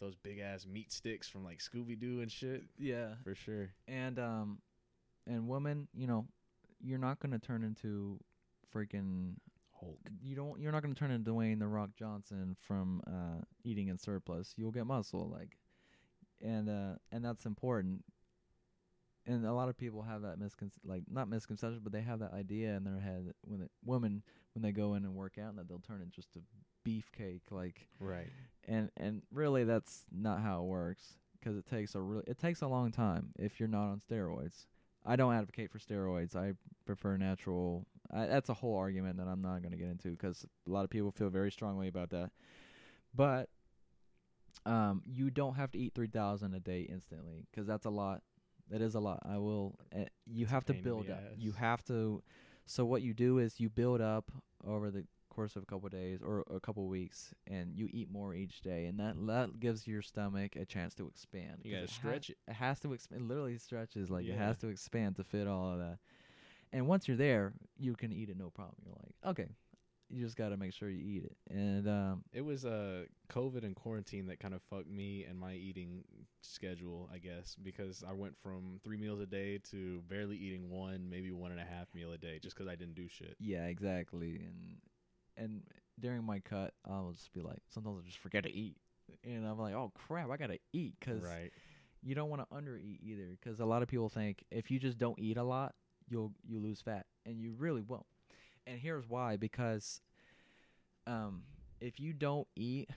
those big ass meat sticks from like Scooby Doo and shit. yeah. For sure. And um and women, you know, you're not going to turn into freaking Hulk. you don't you're not going to turn into Dwayne the Rock Johnson from uh eating in surplus. You'll get muscle like and uh and that's important. And a lot of people have that miscon like not misconception, but they have that idea in their head that when it, women when they go in and work out that they'll turn into just a beefcake like Right. and and really that's not how it works because it takes a real it takes a long time if you're not on steroids. I don't advocate for steroids. I prefer natural. I, that's a whole argument that I'm not going to get into because a lot of people feel very strongly about that. But um, you don't have to eat three thousand a day instantly because that's a lot. That is a lot. I will. Uh, you have to pain in the build up. You have to. So what you do is you build up over the course of a couple of days or a couple of weeks, and you eat more each day, and that that gives your stomach a chance to expand. You gotta it ha- stretch it. It has to expand. It literally stretches like it has to expand to fit all of that. And once you're there, you can eat it no problem. You're like, okay, you just got to make sure you eat it. And um, It was uh COVID and quarantine that kind of fucked me and my eating schedule, I guess, because I went from three meals a day to barely eating one, maybe one and a half meal a day, just 'cause I didn't do shit. yeah, exactly. And and during my cut, I'll just be like, sometimes I just forget to eat. And I'm like, oh crap, I gotta eat because Right. you don't want to undereat either. Because a lot of people think if you just don't eat a lot, you'll you lose fat, and you really won't. And here's why: because um, if you don't eat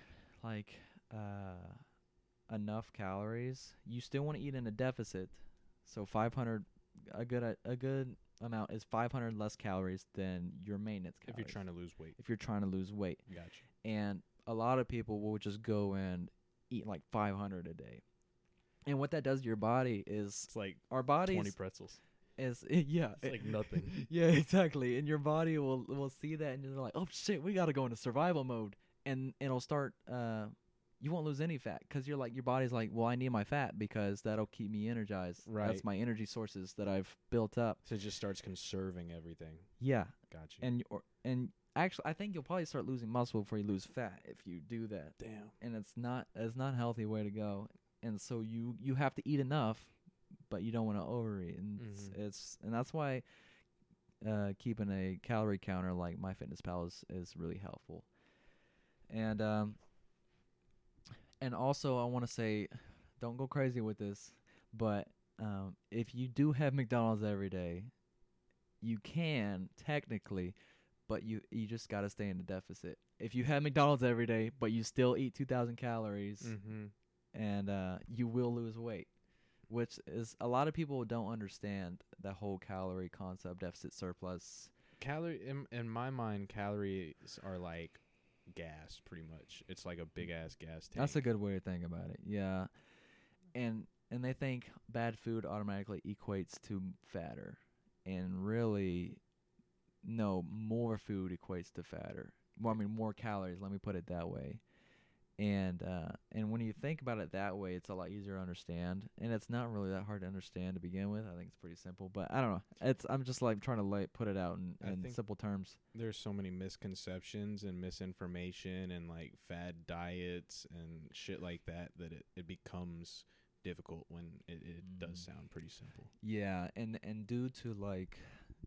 like uh, enough calories, you still want to eat in a deficit. So 500, a good a, good amount is 500 less calories than your maintenance If you're trying to lose weight. if you're trying to lose weight, Gotcha. and a lot of people will just go and eat like 500 a day. And what that does to your body is It's like our bodies 20 pretzels. Is yeah, It's like nothing. yeah, exactly. And your body will will see that and you're like, "Oh shit, we got to go into survival mode." And it'll start uh you won't lose any fat cuz you're like your body's like, "Well, I need my fat because that'll keep me energized. Right. That's my energy sources that I've built up." So it just starts conserving everything. Yeah. Gotcha. And or, and actually I think you'll probably start losing muscle before you lose fat if you do that. damn. and it's not it's not a healthy way to go and so you you have to eat enough but you don't want to overeat and it's, Mhm. it's and that's why uh keeping a calorie counter like MyFitnessPal is, is really helpful and um and also I want to say, don't go crazy with this, but um, if you do have McDonald's every day, you can technically, but you you just got to stay in the deficit. If you have McDonald's every day, but you still eat 2,000 calories, Mm-hmm. and uh, you will lose weight, which is a lot of people don't understand the whole calorie concept, deficit surplus. Calorie in in my mind, calories are like gas, pretty much. It's like a big ass gas tank. That's a good way to think about it. Yeah, and and they think bad food automatically equates to fatter, and really, no, more food equates to fatter. Well, I mean, more calories. Let me put it that way. And uh, and when you think about it that way, it's a lot easier to understand, and it's not really that hard to understand to begin with. I think it's pretty simple, but I don't know. It's I'm just like trying to like put it out in, in simple terms. There's so many misconceptions and misinformation and like fad diets and shit like that that it, it becomes difficult when it, it does Mm. sound pretty simple. Yeah, and and due to like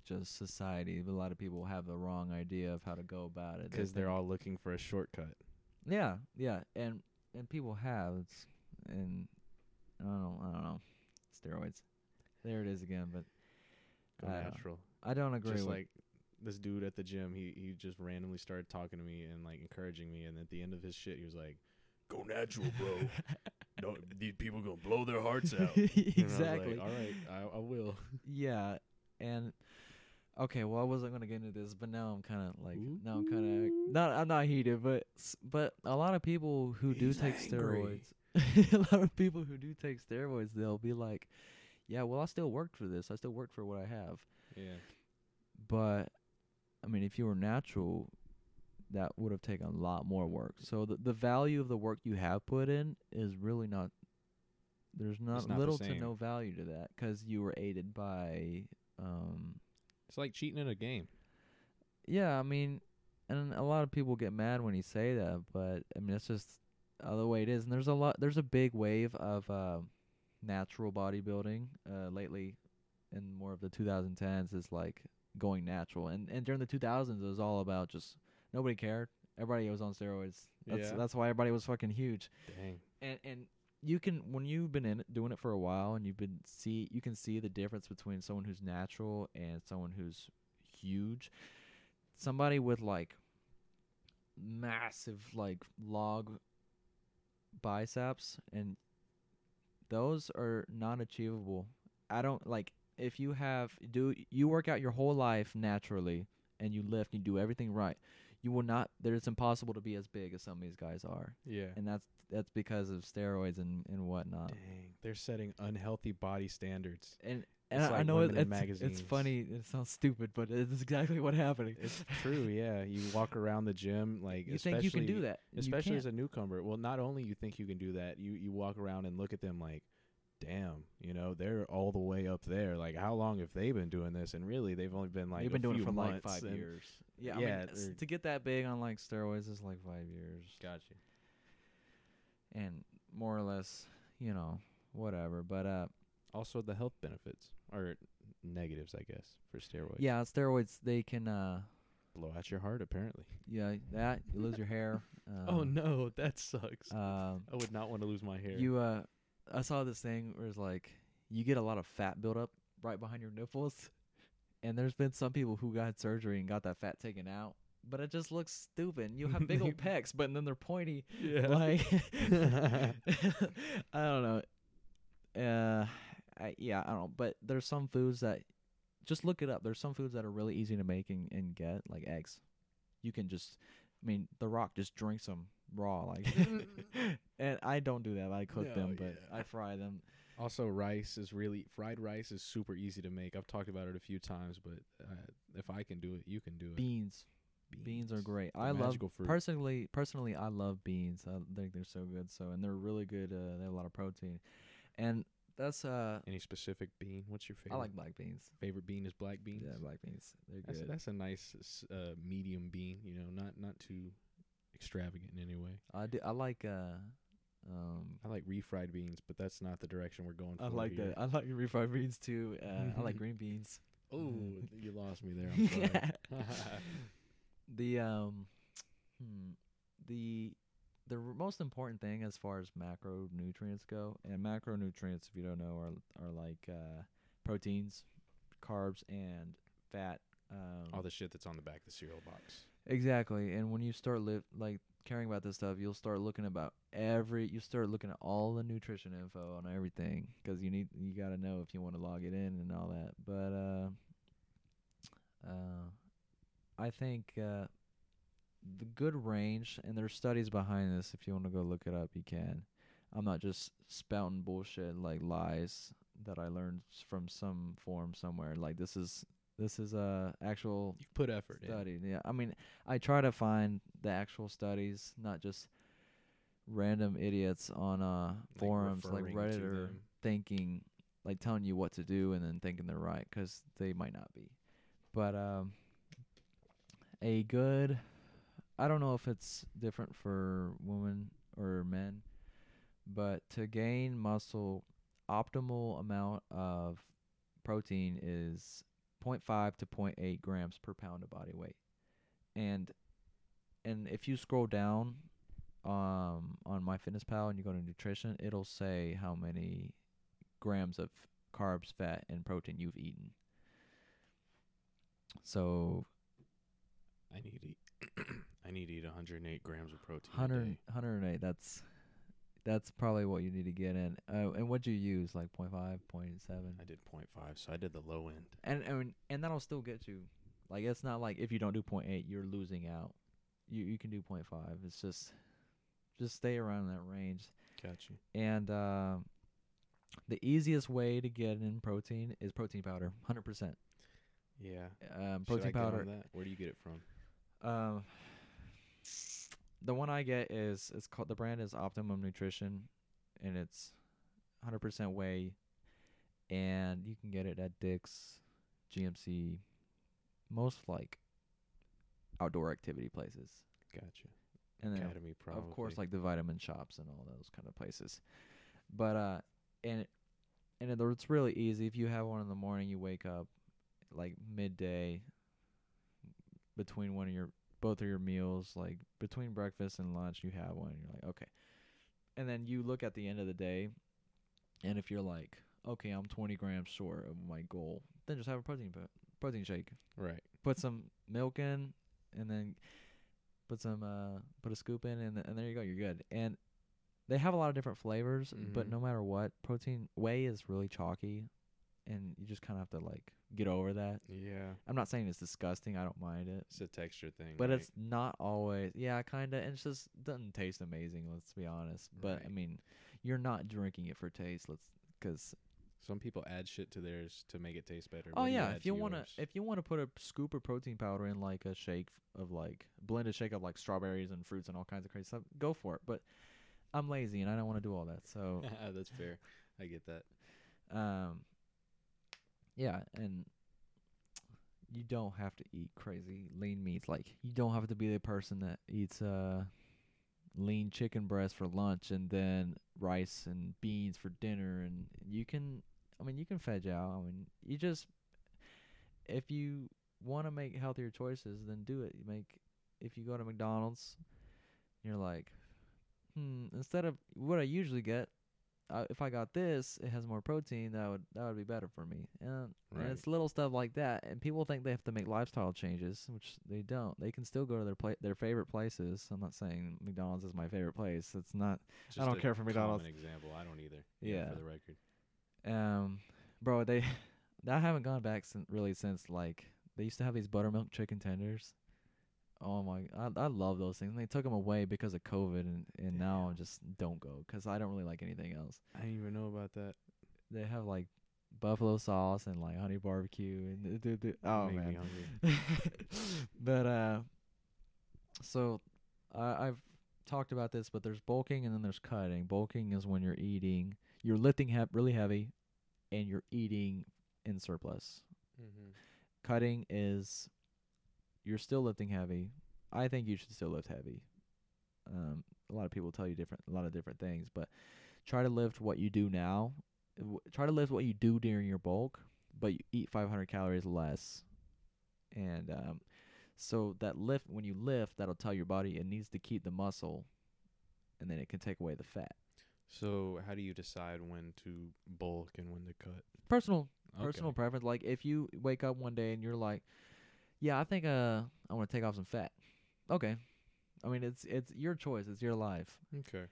just society, a lot of people have the wrong idea of how to go about it. They Because they're all looking for a shortcut. Yeah, yeah, and and people have, it's, and I don't know, I don't know, steroids. There it is again, but Go I don't natural. I don't agree Just with. like this dude at the gym, he he just randomly started talking to me and like encouraging me, and at the end of his shit, he was like, "Go natural, bro. no, these people gonna blow their hearts out." Was like, exactly. All right, I, I will. Yeah, and okay, well, I wasn't gonna get into this, but now I'm kind of like now I'm kind of not I'm not heated, but s- but a lot of people who do take angry. steroids, a lot of people who do take steroids, they'll be like, yeah, well, I still worked for this, I still worked for what I have, Yeah. but I mean, if you were natural. That would have taken a lot more work. So the the value of the work you have put in is really not. There's not, not little to no value to that because you were aided by um, It's like cheating in a game. Yeah, I mean, and a lot of people get mad when you say that, but I mean, it's just uh, the way it is. And there's a lot, there's a big wave of uh, natural bodybuilding uh, lately, in more of the 2010s is like going natural, and and during the 2000s it was all about just nobody cared. Everybody was on steroids. That's Yeah. that's why everybody was fucking huge. Dang. And and you can when you've been in it, doing it for a while and you've been see you can see the difference between someone who's natural and someone who's huge. Somebody with like massive like log biceps and those are not achievable. I don't like if you have do you work out your whole life naturally and you lift, and you do everything right. You will not. There, it's impossible to be as big as some of these guys are Yeah. and that's that's because of steroids and and whatnot. Dang. They're setting unhealthy body standards. And and It's I, I know it, it's it's funny. It sounds stupid, but it's exactly what happening. It's true, yeah. You walk around the gym like you think you can do that, especially as a newcomer. Well, not only you think you can do that, you you walk around and look at them like, damn, you know, they're all the way up there. Like, how long have they been doing this? And really, they've only been like They've been a doing few it for like five and- years. Yeah, Yeah, I mean, to get that big on like steroids is like five years, Gotcha. and more or less, you know, whatever. But uh, Also, the health benefits or negatives, I guess, for steroids. yeah, steroids they can uh, blow out your heart. Apparently. yeah, that you lose your hair. Um, oh no, that sucks. Um, I would not want to lose my hair. You uh I saw this thing where it's like you get a lot of fat buildup right behind your nipples. And there's been some people who got surgery and got that fat taken out. But it just looks stupid. You have big old pecs, but then they're pointy. yeah. Like I don't know. Uh I yeah, I don't know. But there's some foods that just look it up. There's some foods that are really easy to make and, and get, like eggs. You can just I mean, The Rock just drinks them raw, like and I don't do that. I cook No, them, but yeah. I fry them. Also, rice is really fried rice is super easy to make. I've talked about it a few times, but uh, if I can do it, you can do it. Beans, beans are great. the I love fruit. personally. Personally, I love beans. I think they're so good. So and they're really good. Uh, they have a lot of protein, and that's uh. Any specific bean? What's your favorite? I like black beans. favorite bean is black beans. Yeah, black beans. They're That's good. that's a nice uh, medium bean. You know, not not too extravagant in any way. I do. I like uh. Um. I like refried beans, but that's not the direction we're going for. I like here. that. I like refried beans too. Uh, I like green beans. Oh, you lost me there. I'm sorry. the um, hmm, the the most important thing as far as macronutrients go, and macronutrients, if you don't know, are are like uh, proteins, carbs, and fat. Um, All the shit that's on the back of the cereal box. Exactly, and when you start li- like caring about this stuff, you'll start looking about every. You start looking at all the nutrition info on everything because you need you got to know if you want to log it in and all that. But uh, uh, I think uh, the good range, and there's studies behind this. If you want to go look it up, you can. I'm not just spouting bullshit like lies that I learned from some forum somewhere. Like this is this is a actual You put effort in. Yeah, I mean, I try to find the actual studies, not just random idiots on uh forums like Reddit or them. thinking like telling you what to do and then thinking they're right 'cause they might not be. But um a good I don't know if it's different for women or men, but to gain muscle optimal amount of protein is 0.5 to 0.8 grams per pound of body weight. And and if you scroll down um on MyFitnessPal and you go to nutrition, it'll say how many grams of carbs, fat, and protein you've eaten. So I need to eat. I need to eat 108 grams of protein. a 100, day. 108, that's that's probably what you need to get in. Uh, and what'd you use? Like 0.5, 0.7? I did 0.5, so I did the low end. and and and that'll still get you. Like it's not like if you don't do point eight, you're losing out. You you can do point five. It's just just stay around that range. Got you. And uh, the easiest way to get in protein is protein powder, hundred percent. Yeah. Um, protein powder. Where do you get it from? Um, the one I get is it's called the brand is Optimum Nutrition, and it's hundred percent whey, and you can get it at Dick's, GNC, most like outdoor activity places, Gotcha. and then Academy, probably. of course like the vitamin shops and all those kind of places. But uh, and and it, it's really easy if you have one in the morning. You wake up like midday between one of your both of your meals, like between breakfast and lunch, you have one. And you're like, okay, and then you look at the end of the day, and if you're like, okay, I'm 20 grams short of my goal, then just have a protein protein shake Right. put some milk in and then put some uh put a scoop in and, th- and there you go you're good and they have a lot of different flavors but Mhm. no matter what protein whey is really chalky and you just kind of have to like get over that Yeah. i'm not saying it's disgusting i don't mind it It's a texture thing. but right? it's not always yeah kind of and it's just doesn't taste amazing let's be honest but i mean you're not drinking it for taste let's because Some people add shit to theirs to make it taste better. Oh yeah, add if you wanna if you wanna put a scoop of protein powder in like a shake of like blended shake of like strawberries and fruits and all kinds of crazy stuff, go for it. But I'm lazy and I don't want to do all that. So That's fair. I get that. um yeah, and you don't have to eat crazy lean meats. Like you don't have to be the person that eats uh lean chicken breast for lunch and then rice and beans for dinner and you can I mean you can veg out. I mean you just if you want to make healthier choices then do it. You make if you go to McDonald's you're like hmm instead of what I usually get uh, if I got this, it has more protein. That would that would be better for me. And, Right. and it's little stuff like that. And people think they have to make lifestyle changes, which they don't. They can still go to their pla- their favorite places. I'm not saying McDonald's is my favorite place. It's not. Just don't a care for McDonald's. Example. I don't either. Yeah. For the record. Um, bro, they I haven't gone back since really since like they used to have these buttermilk chicken tenders. Oh my, I I love those things. And they took them away because of COVID, and and now I just don't go because I don't really like anything else. I didn't even know about that. They have like buffalo sauce and like honey barbecue and th- th- th- oh Make man. but uh, so I I've talked about this, but there's bulking and then there's cutting. Bulking is when you're eating, you're lifting he- really heavy, and you're eating in surplus. Mm-hmm. Cutting is you're still lifting heavy. I think you should still lift heavy. Um, a lot of people tell you different, a lot of different things, but try to lift what you do now. W- Try to lift what you do during your bulk, but you eat 500 calories less. And um, so that lift, when you lift, that'll tell your body it needs to keep the muscle and then it can take away the fat. So how do you decide when to bulk and when to cut? Personal Okay. personal preference. Like if you wake up one day and you're like, "Yeah, I think uh I want to take off some fat." Okay, I mean it's it's your choice. It's your life, Okay.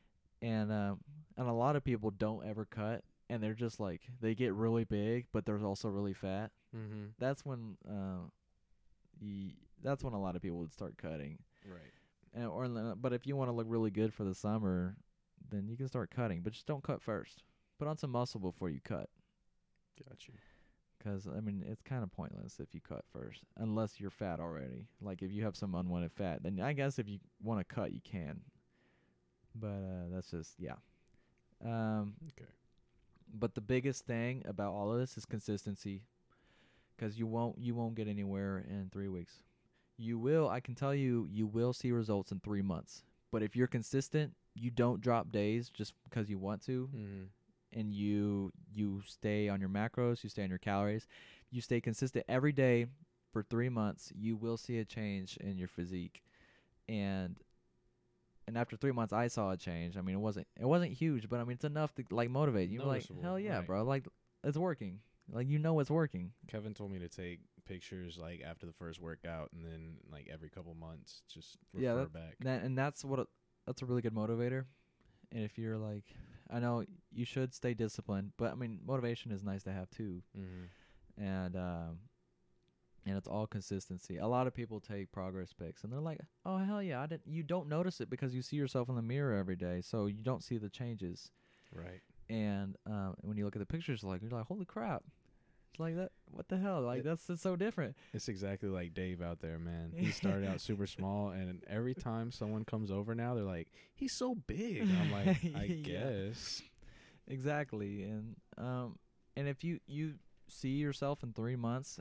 and um and a lot of people don't ever cut, and they're just like they get really big, but they're also really fat. Mm-hmm. That's when uh, y- that's when a lot of people would start cutting. Right. And or but if you want to look really good for the summer, then you can start cutting, but just don't cut first. Put on some muscle before you cut. Got you. Because I mean, it's kind of pointless if you cut first, unless you're fat already. Like if you have some unwanted fat, then I guess if you want to cut, you can. But uh, that's just yeah. Um, Okay. but the biggest thing about all of this is consistency, because you won't you won't get anywhere in three weeks. You will. I can tell you, you will see results in three months. But if you're consistent, you don't drop days just because you want to Mm-hmm. And you you stay on your macros, you stay on your calories, you stay consistent every day for 3 months, you will see a change in your physique. And and after 3 months I saw a change. I mean, it wasn't it wasn't huge, but I mean, it's enough to like motivate. You're like, "Hell yeah, right. bro. Like it's working." Like you know it's working. Kevin told me to take pictures like after the first workout and then like every couple months just refer Yeah, that- back. That, and that's what a, that's a really good motivator. And if you're like I know you should stay disciplined, but I mean, motivation is nice to have too. mm-hmm. and um and it's all consistency. A lot of people take progress pics and they're like, "Oh hell yeah, I didn't." You don't notice it because you see yourself in the mirror every day, so you don't see the changes. Right. And um, when you look at the pictures, like you're like, "Holy crap!" It's like that. What the hell? Like It- that's so different. It's exactly like Dave out there, man. He started out super small, and every time someone comes over now, they're like, "He's so big." I'm like, I Yeah. guess. Exactly. And um and if you you see yourself in 3 months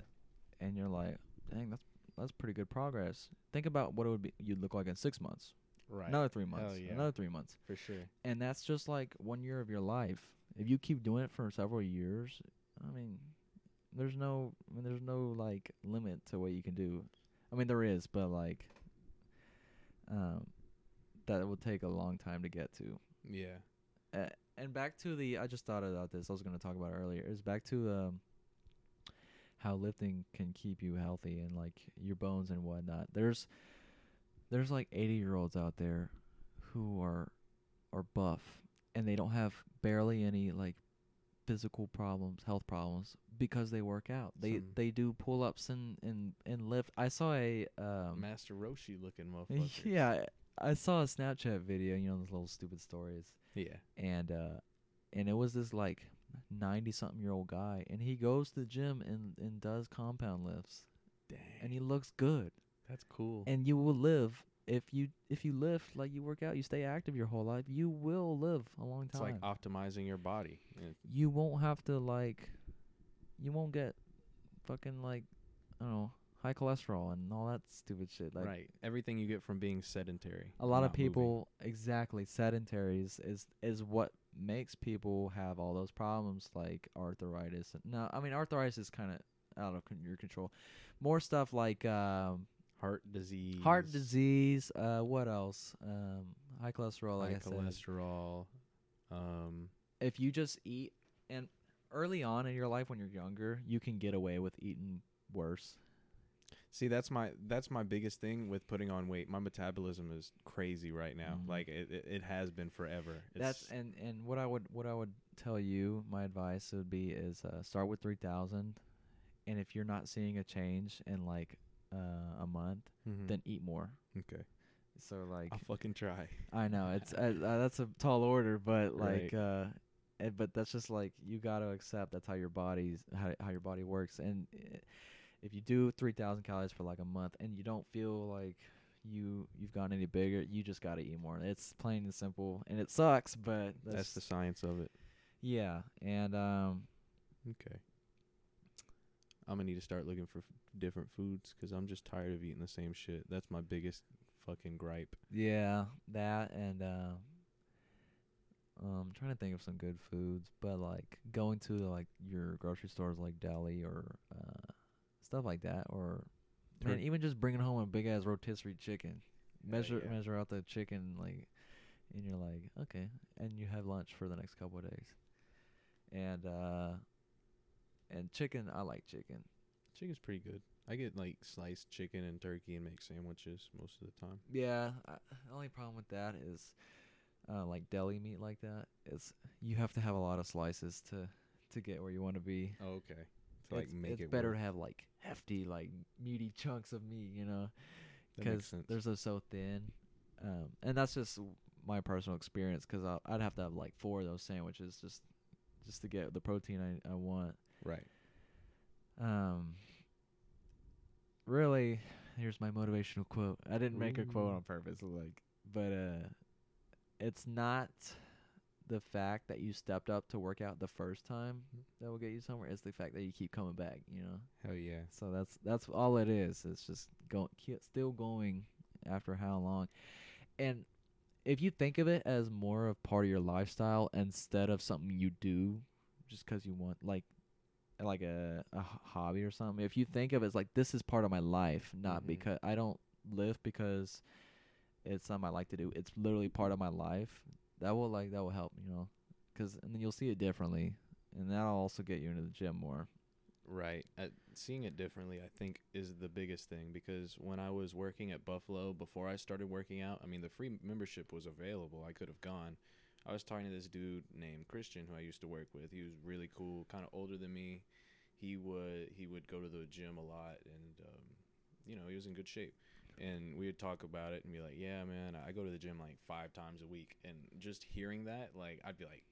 and you're like, "Dang, that's that's pretty good progress." Think about what it would be you'd look like in 6 months. Right. Another 3 months. yeah. Another 3 months. for sure. And that's just like 1 year of your life. If you keep doing it for several years, I mean, there's no I mean, there's no like limit to what you can do. I mean, there is, but like um that will take a long time to get to. Yeah. Uh, and back to the I just thought about this. I was going to talk about it earlier. Is back to um how lifting can keep you healthy and like your bones and whatnot. There's there's like 80 year olds out there who are are buff and they don't have barely any like physical problems, health problems because they work out. They Some- they do pull ups and and and lift. I saw a um Master Roshi looking motherfucker. yeah, I saw a Snapchat video, you know those little stupid stories Yeah. and uh and it was this like 90 something year old guy and he goes to the gym and and does compound lifts Dang. and he looks good That's cool. and you will live if you if you lift like you work out you stay active your whole life you will live a long time. it's like optimizing your body. Yeah. you won't have to like you won't get fucking like i don't know high cholesterol and all that stupid shit like right. Everything you get from being sedentary. a lot of not moving. people exactly sedentaries is is what makes people have all those problems like arthritis no i mean arthritis is kind of out of con- your control more stuff like um heart disease. heart disease uh what else um high cholesterol like high I said. cholesterol. Um. if you just eat and early on in your life when you're younger you can get away with eating worse See, that's my that's my biggest thing with putting on weight. My metabolism is crazy right now. Mhm. Like it, it, it has been forever. It's, That's and and what I would what I would tell you, my advice would be is uh, start with three thousand, and if you're not seeing a change in like uh, a month, Mhm. then eat more. okay. So like I'll fucking try. I know it's uh, uh, that's a tall order, but like Right. uh, eh, but that's just like you got to accept that's how your body's how how your body works, and uh, if you do three thousand calories for like a month and you don't feel like you you've gotten any bigger, you just got to eat more. It's plain and simple, and it sucks, but that's, That's the science of it. yeah, and um, Okay. I'm gonna need to start looking for f- different foods 'cause I'm just tired of eating the same shit. That's my biggest fucking gripe. yeah, that and um, um, I'm trying to think of some good foods, but like going to like your grocery stores like deli or uh, stuff like that, or man, even just bringing home a big ass rotisserie chicken, measure yeah. measure out the chicken like, and you're like, okay, and you have lunch for the next couple of days. And uh and chicken, I like chicken. Chicken's pretty good. I get like sliced chicken and turkey and make sandwiches most of the time. Yeah, I, the only problem with that is uh like deli meat like that is you have to have a lot of slices to to get where you want to be. Oh, okay. To like it's, make it's it better work. to have like hefty, like meaty chunks of meat, you know, because they're so so thin. Um, and that's just my personal experience because I'd have to have like four of those sandwiches just just to get the protein I I want. right. Um, really, here's my motivational quote. I didn't make a quote on purpose, like, but uh, it's not the fact that you stepped up to work out the first time that will get you somewhere. It's the fact that you keep coming back. You know. Hell yeah. So that's that's all it is. It's just going, still going after how long, and if you think of it as more of part of your lifestyle instead of something you do just 'cause you want, like like a a h- hobby or something. If you think of it as like this is part of my life, not Mhm. because I don't live because it's something I like to do. It's literally part of my life. That will like that will help, you know, 'cause and then you'll see it differently, and that'll also get you into the gym more. Right. Uh, seeing it differently, I think, is the biggest thing because when I was working at Buffalo before I started working out, I mean, the free membership was available. I could have gone. I was talking to this dude named Christian who I used to work with. He was really cool, kind of older than me. He would he would go to the gym a lot, and um, you know he was in good shape. And we would talk about it and be like, "Yeah, man, I go to the gym like five times a week." And just hearing that, like, I'd be like,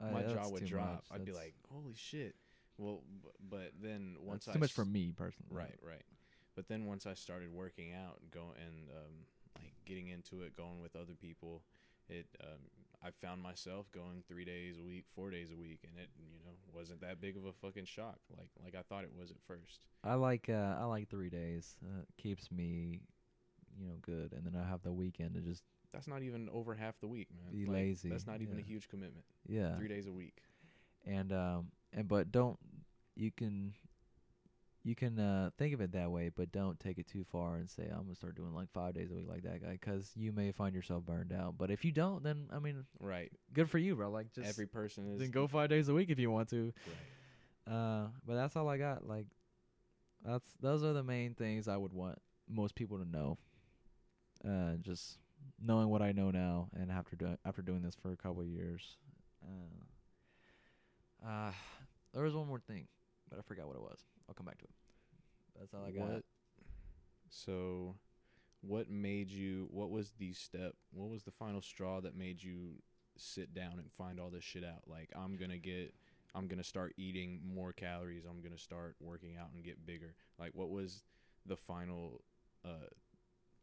Uh, my jaw would drop. I'd be like, "Holy shit!" Well, b- but then once that's I too much for me personally. Right, right. But then once I started working out and go and um, like getting into it, going with other people, it um, I found myself going three days a week, four days a week, and it you know wasn't that big of a fucking shock like like I thought it was at first. I like uh I like three days. Uh, keeps me, you know, good, and then I have the weekend to just That's not even over half the week, man. Be Like, lazy, That's not even a huge commitment. yeah. Three days a week. And um and but don't you can you can uh think of it that way, but don't take it too far and say I'm gonna start doing like five days a week like that guy, 'cause you may find yourself burned out. But if you don't, then I mean, Right. good for you, bro. Like just Every person is then go five days a week if you want to. Right. Uh, but that's all I got. Like, that's those are the main things I would want most people to know. Uh, just knowing what I know now, and after doing after doing this for a couple of years. Uh, uh, there was one more thing, but I forgot what it was. I'll come back to it. That's all I got. What? So, what made you? What was the step? What was the final straw that made you sit down and find all this shit out? Like, I'm gonna get, I'm gonna start eating more calories. I'm gonna start working out and get bigger. Like, what was the final uh,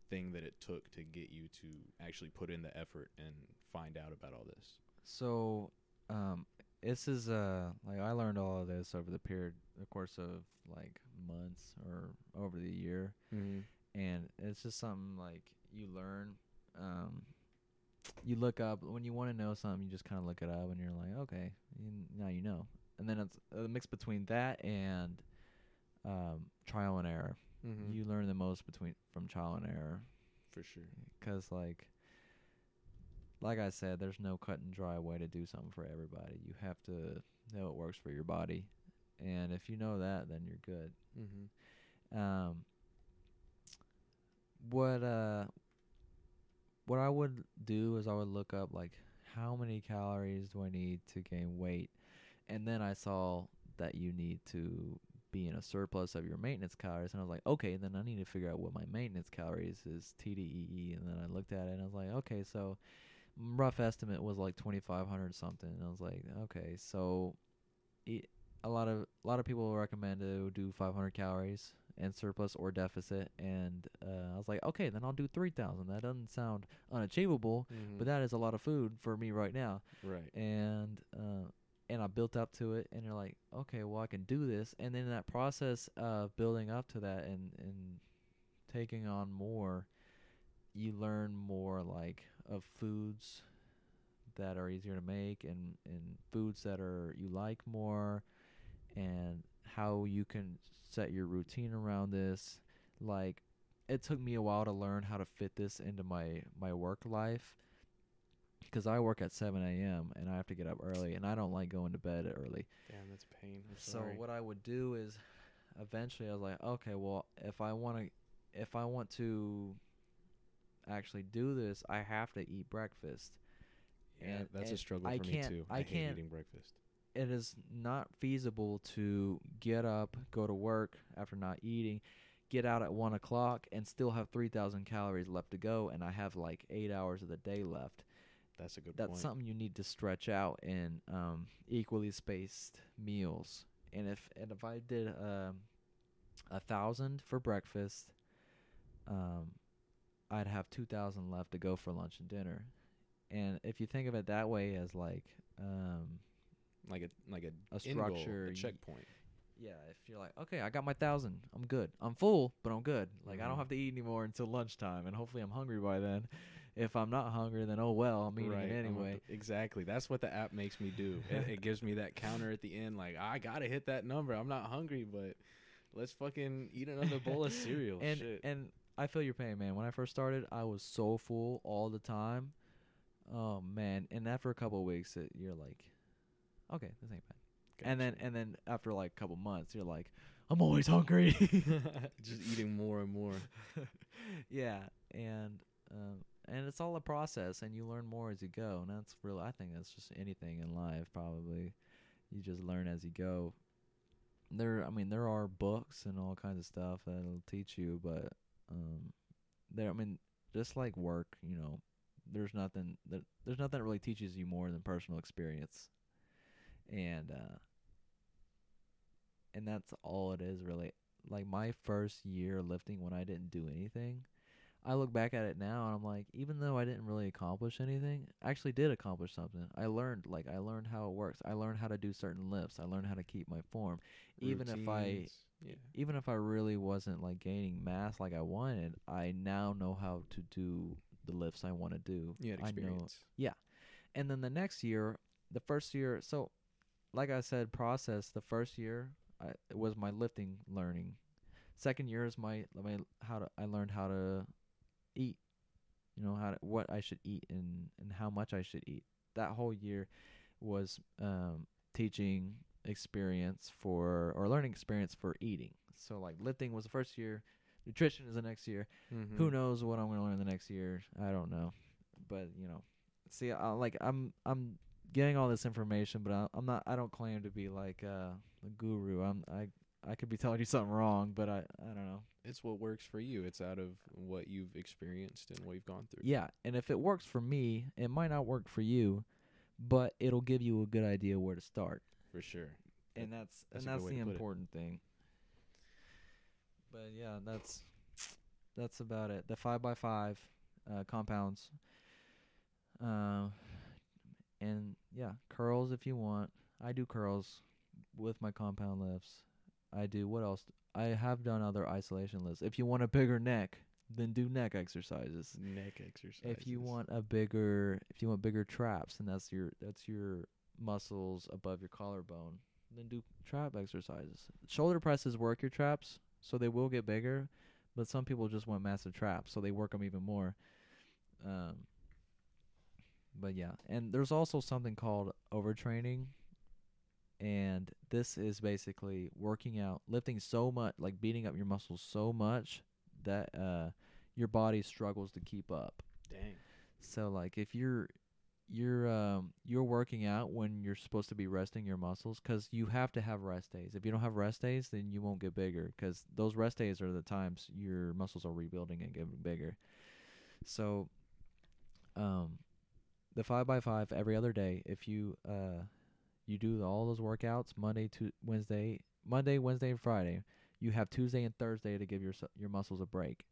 thing that it took to get you to actually put in the effort and find out about all this? So, um, this is uh like I learned all of this over the period, the course of like months or over the year. Mm-hmm. and it's just something like you learn um you look up when you want to know something you just kind of look it up and you're like okay you, now you know and then it's a mix between that and um trial and error Mm-hmm. you learn the most between from trial and error for sure. because like like i said there's no cut and dry way to do something for everybody. You have to know what works for your body. And if you know that then you're good. Mm-hmm. um what uh what I would do is I would look up like how many calories do I need to gain weight? And then I saw that you need to be in a surplus of your maintenance calories. And I was like okay then I need to figure out what my maintenance calories is TDEE and then I looked at it and I was like okay so rough estimate was like 2500 something and I was like okay so a lot of a lot of people recommend to do 500 calories and surplus or deficit and uh, I was like okay then I'll do 3000 that doesn't sound unachievable Mm-hmm. but that is a lot of food for me right now right. and uh, and I built up to it and you're like okay well I can do this and then that process of building up to that and and taking on more you learn more like of foods that are easier to make and and foods that are you like more and how you can set your routine around this like it took me a while to learn how to fit this into my my work life because I work at 7 a.m. and I have to get up early, and I don't like going to bed early. Damn, that's pain. I'm So sorry. what I would do is, eventually, I was like, okay, well, if I want to, if I want to actually do this, I have to eat breakfast. Yeah, and- that's a struggle I for me too. I I, hate can't- eating breakfast. It is not feasible to get up, go to work after not eating, get out at one o'clock, and still have 3,000 calories left to go, and I have like eight hours of the day left. That's a good that's point. something you need to stretch out in um, equally spaced meals. And if and if I did um, a thousand for breakfast, um, I'd have two thousand left to go for lunch and dinner. And if you think of it that way, as like, um, like a like a, A end goal, structure, a checkpoint. yeah, if you're like, okay, I got my thousand, I'm good. I'm full, but I'm good. Like I don't Mhm. have to eat anymore until lunchtime, and hopefully I'm hungry by then. If I'm not hungry, then oh well, I'm eating right. it anyway. exactly. That's what the app makes me do. it, it gives me that counter at the end. Like I gotta hit that number. I'm not hungry, but let's fucking eat another bowl of cereal. and Shit. and I feel your pain, man. When I first started, I was so full all the time. Oh man! And after a couple of weeks, it, you're like, okay, this ain't bad. And then and then after like a couple months, you're like, I'm always hungry. just eating more and more. yeah, and um, and it's all a process, and you learn more as you go. And that's really, I think that's just anything in life. Probably, you just learn as you go. There, I mean, there are books and all kinds of stuff that'll teach you, but um, there, I mean, just like work, you know, there's nothing that there's nothing that really teaches you more than personal experience, and uh, and that's all it is really. Like my first year lifting when I didn't do anything, I look back at it now and I'm like, even though I didn't really accomplish anything, I actually did accomplish something. I learned, like, I learned how it works. I learned how to do certain lifts. I learned how to keep my form. Even if I, yeah. even if I really wasn't like gaining mass like I wanted, I now know how to do the lifts I want to do. You had I know experience. and then the next year, the first year, so like I said, process. The first year, I, it was my lifting learning. Second year is my my how to I learned how to eat. You know how to, what I should eat and and how much I should eat. That whole year was um, teaching experience for or learning experience for eating. So like lifting was the first year, nutrition is the next year. Mm-hmm. Who knows what I'm going to learn the next year? I don't know. But, you know, see I, like I'm I'm getting all this information, but I, I'm not I don't claim to be like uh, a guru. I'm I I could be telling you something wrong, but I I don't know. It's what works for you. It's out of what you've experienced and what you've gone through. Yeah, and if it works for me, it might not work for you, but it'll give you a good idea where to start. For sure. And that's, that's and that's the put it. important thing. But yeah, that's that's about it. The five by five uh, compounds. Uh, and yeah, curls if you want. I do curls with my compound lifts. I do what else? I have done other isolation lifts. If you want a bigger neck, then do neck exercises. Neck exercise. If you want a bigger, if you want bigger traps, and that's your that's your muscles above your collarbone, then do trap exercises. Shoulder presses work your traps, so they will get bigger, but some people just want massive traps, so they work 'em even more. Um, but yeah, and there's also something called overtraining, and this is basically working out, lifting so much, like beating up your muscles so much that uh your body struggles to keep up. Dang. So like if you're you're um you're working out when you're supposed to be resting your muscles cuz you have to have rest days. If you don't have rest days, then you won't get bigger cuz those rest days are the times your muscles are rebuilding and getting bigger. So um the 5 by 5 every other day if you uh you do all those workouts Monday to Wednesday, Monday, Wednesday and Friday, you have Tuesday and Thursday to give your your muscles a break.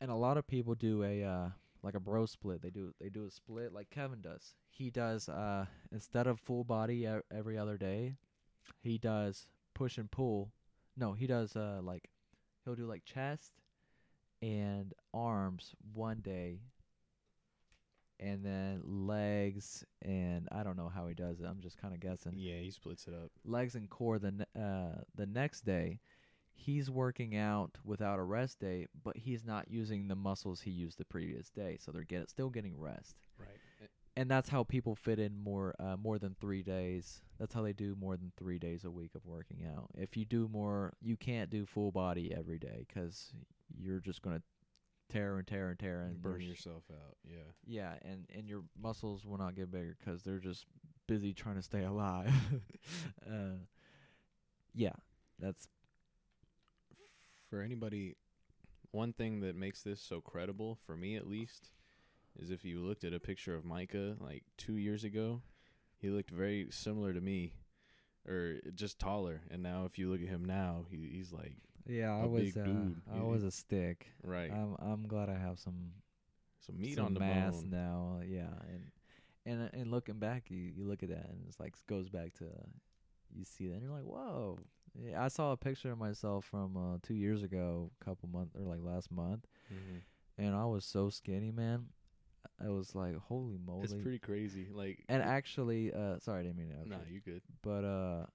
And a lot of people do a uh like a bro split. They do they do a split like Kevin does. He does uh instead of full body every other day, he does push and pull. No, he does uh like he'll do like chest and arms one day and then legs and I don't know how he does it. I'm just kind of guessing. Yeah, he splits it up. Legs and core the uh the next day. He's working out without a rest day, but he's not using the muscles he used the previous day, so they're get still getting rest. Right. and that's how people fit in more uh, more than three days. That's how they do more than three days a week of working out. If you do more, you can't do full body every day 'cause you're just gonna tear and tear and tear and burn there's- yourself out. Yeah. Yeah, and and your muscles will not get bigger 'cause they're just busy trying to stay alive. uh, yeah, that's For anybody, one thing that makes this so credible for me at least is if you looked at a picture of Micah like two years ago, he looked very similar to me, or just taller. And now if you look at him now, he, he's like yeah. I was uh, dude. I You- was a stick. right, I'm I'm glad I have some some meat some on the mass bone. now. Yeah, and and and looking back, you you look at that and it's like goes back to you see that and you're like, whoa. Yeah, I saw a picture of myself from uh, two years ago, a couple months or like last month, hmm and I was so skinny, man. I was like, holy moly. It's pretty crazy. Like, and actually, uh, sorry, I didn't mean to. nah, you good. But uh,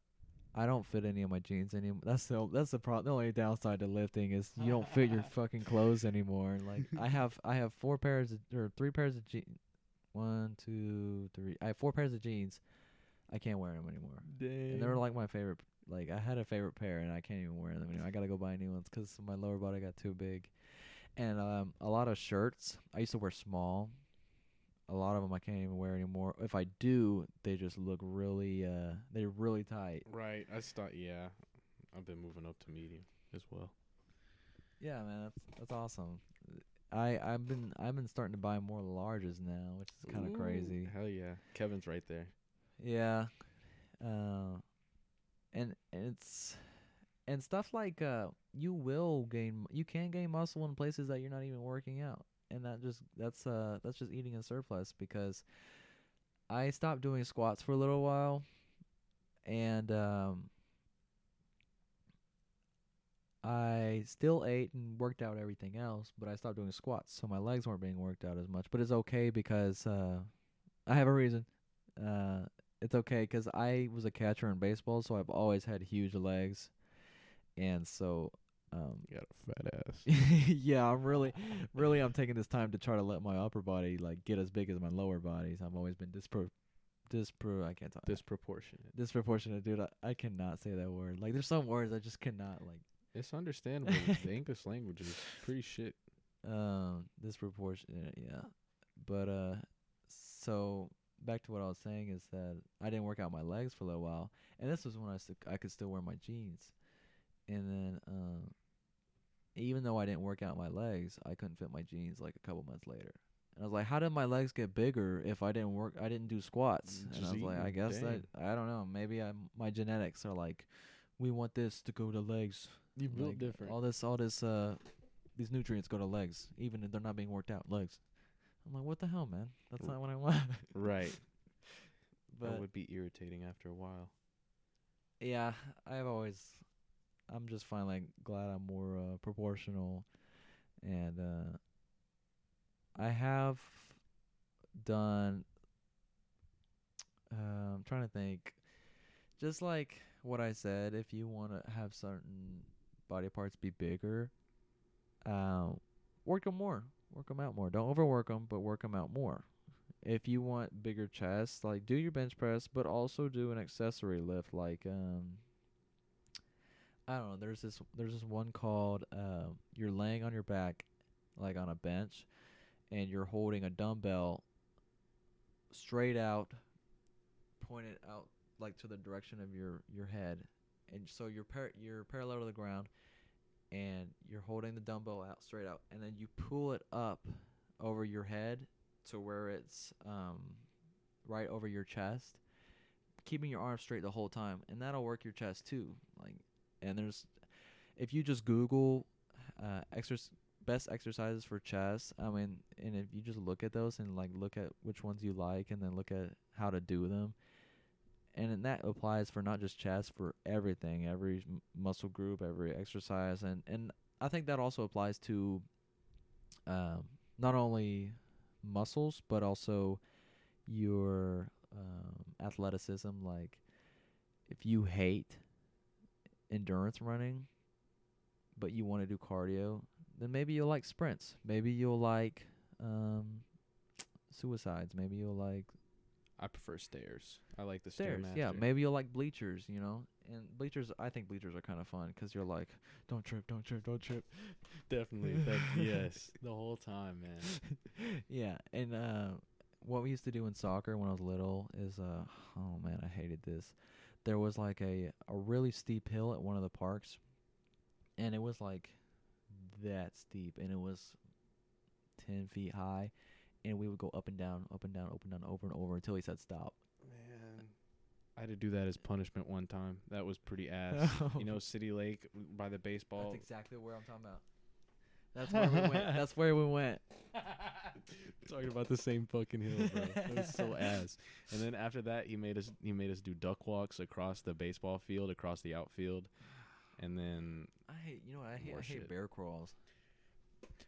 I don't fit any of my jeans anymore. That's the that's the problem. The only downside to lifting is you don't fit your fucking clothes anymore. Like I have I have four pairs of, or three pairs of jeans. One, two, three. I have four pairs of jeans. I can't wear them anymore. Dang. And they were like my favorite. Like I had a favorite pair, and I can't even wear them anymore. I gotta go buy new ones because my lower body got too big. And um, a lot of shirts I used to wear small. A lot of them I can't even wear anymore. If I do, they just look really. uh They're really tight. right. I thought, yeah, I've been moving up to medium as well. Yeah, man, that's that's awesome. I I've been I've been starting to buy more larges now, which is kind of crazy. Hell yeah, Kevin's right there. Yeah. Uh, and and it's and stuff like uh you will gain you can gain muscle in places that you're not even working out. And that just that's uh that's just eating a surplus because I stopped doing squats for a little while and um I still ate and worked out everything else, but I stopped doing squats, so my legs weren't being worked out as much. But it's okay because uh I have a reason. Uh it's okay 'cause I was a catcher in baseball, so I've always had huge legs, and so um, You got a fat ass. yeah, I'm really, really, I'm taking this time to try to let my upper body like get as big as my lower bodies. I've always been dispro, dispro. I can't talk. Disproportionate. disproportionate, dude. I, I cannot say that word. Like, there's some words I just cannot like. It's understandable. the English language is pretty shit. Um, disproportionate, yeah. But uh, so back to what I was saying is that I didn't work out my legs for a little while, and this was when I st- I could still wear my jeans, and then um, even though I didn't work out my legs, I couldn't fit my jeans like a couple months later. And I was like, how did my legs get bigger if I didn't work? I didn't do squats. and I was like, I guess dang. that I don't know. Maybe I my genetics are like, we want this to go to legs. You built Like, different. All this, all this, uh, these nutrients go to legs, even if they're not being worked out. Legs. I'm like, what the hell, man? That's not what I want. right. but that would be irritating after a while. yeah, I've always, I'm just finally glad I'm more uh, proportional, and uh, I have done. Uh, I'm trying to think, just like what I said. If you want to have certain body parts be bigger, uh, work 'em more, work 'em out more. Don't overwork 'em, but work 'em out more. If you want bigger chest, like do your bench press, but also do an accessory lift, like um, I don't know. There's this there's this one called uh, you're laying on your back, like on a bench, and you're holding a dumbbell straight out, pointed out like to the direction of your your head, and so you're par- you're parallel to the ground, and you're holding the dumbbell out straight out, and then you pull it up over your head to where it's um right over your chest, keeping your arms straight the whole time, and that'll work your chest too. Like, and there's if you just Google uh exercise best exercises for chest, I mean, and if you just look at those and like look at which ones you like, and then look at how to do them, and then that applies for not just chest, for everything, every m- muscle group, every exercise, and and I think that also applies to um, not only muscles but also your um, athleticism. Like, if you hate endurance running, but you want to do cardio, then maybe you'll like sprints. Maybe you'll like um, suicides. Maybe you'll like I prefer stairs. I like the stairs. stairmaster. Yeah, maybe you'll like bleachers. You know, and bleachers. I think bleachers are kind of fun 'cause you're like, don't trip, don't trip, don't trip. definitely. That, yes, the whole time, man. yeah, and uh, what we used to do in soccer when I was little is, uh, oh man, I hated this. There was like a a really steep hill at one of the parks, and it was like that steep, and it was ten feet high, and we would go up and down, up and down, up and down, over and over until he said stop. Man, I had to do that as punishment one time. That was pretty ass. you know, City Lake by the baseball. That's exactly where I'm talking about. That's where we went. That's where we went. Talking about the same fucking hill, bro. That was so ass. And then after that, he made us he made us do duck walks across the baseball field, across the outfield, and then I hate. You know what? I hate. I hate shit. bear crawls.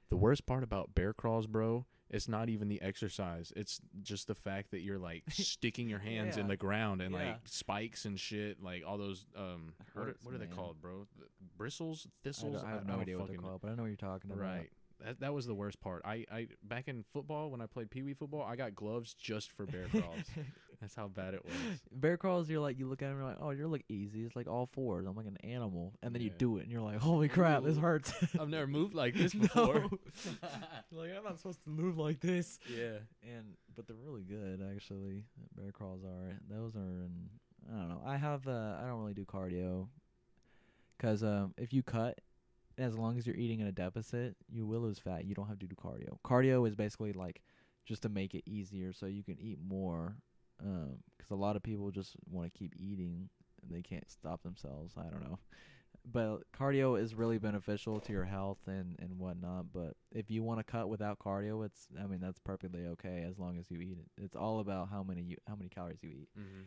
the worst part about bear crawls, bro, it's not even the exercise. It's just the fact that you're like sticking your hands in the ground and Yeah. like spikes and shit, like all those um It what are, what are they called, bro? Bristles, thistles. don't, I have no don't idea what they're called, but I know what you're talking about. Right. That that was the worst part. I, I back in football when I played pee wee football, I got gloves just for bear crawls. That's how bad it was. Bear crawls, you're like, you look at them, you're like, oh, you're like easy. It's like all fours. I'm like an animal, and then you do it, and you're like, holy crap, this hurts. I've never moved like this before. like I'm not supposed to move like this. yeah. And but they're really good actually. Bear crawls are. Those are. In, I don't know. I have. Uh, I don't really do cardio. Cause um, if you cut, as long as you're eating in a deficit, you will lose fat. You don't have to do cardio. Cardio is basically like just to make it easier so you can eat more. Um 'cause a lot of people just want to keep eating and they can't stop themselves. I don't know. But cardio is really beneficial to your health and and whatnot. But if you want to cut without cardio, it's I mean that's perfectly okay as long as you eat it. It's all about how many you how many calories you eat. hmm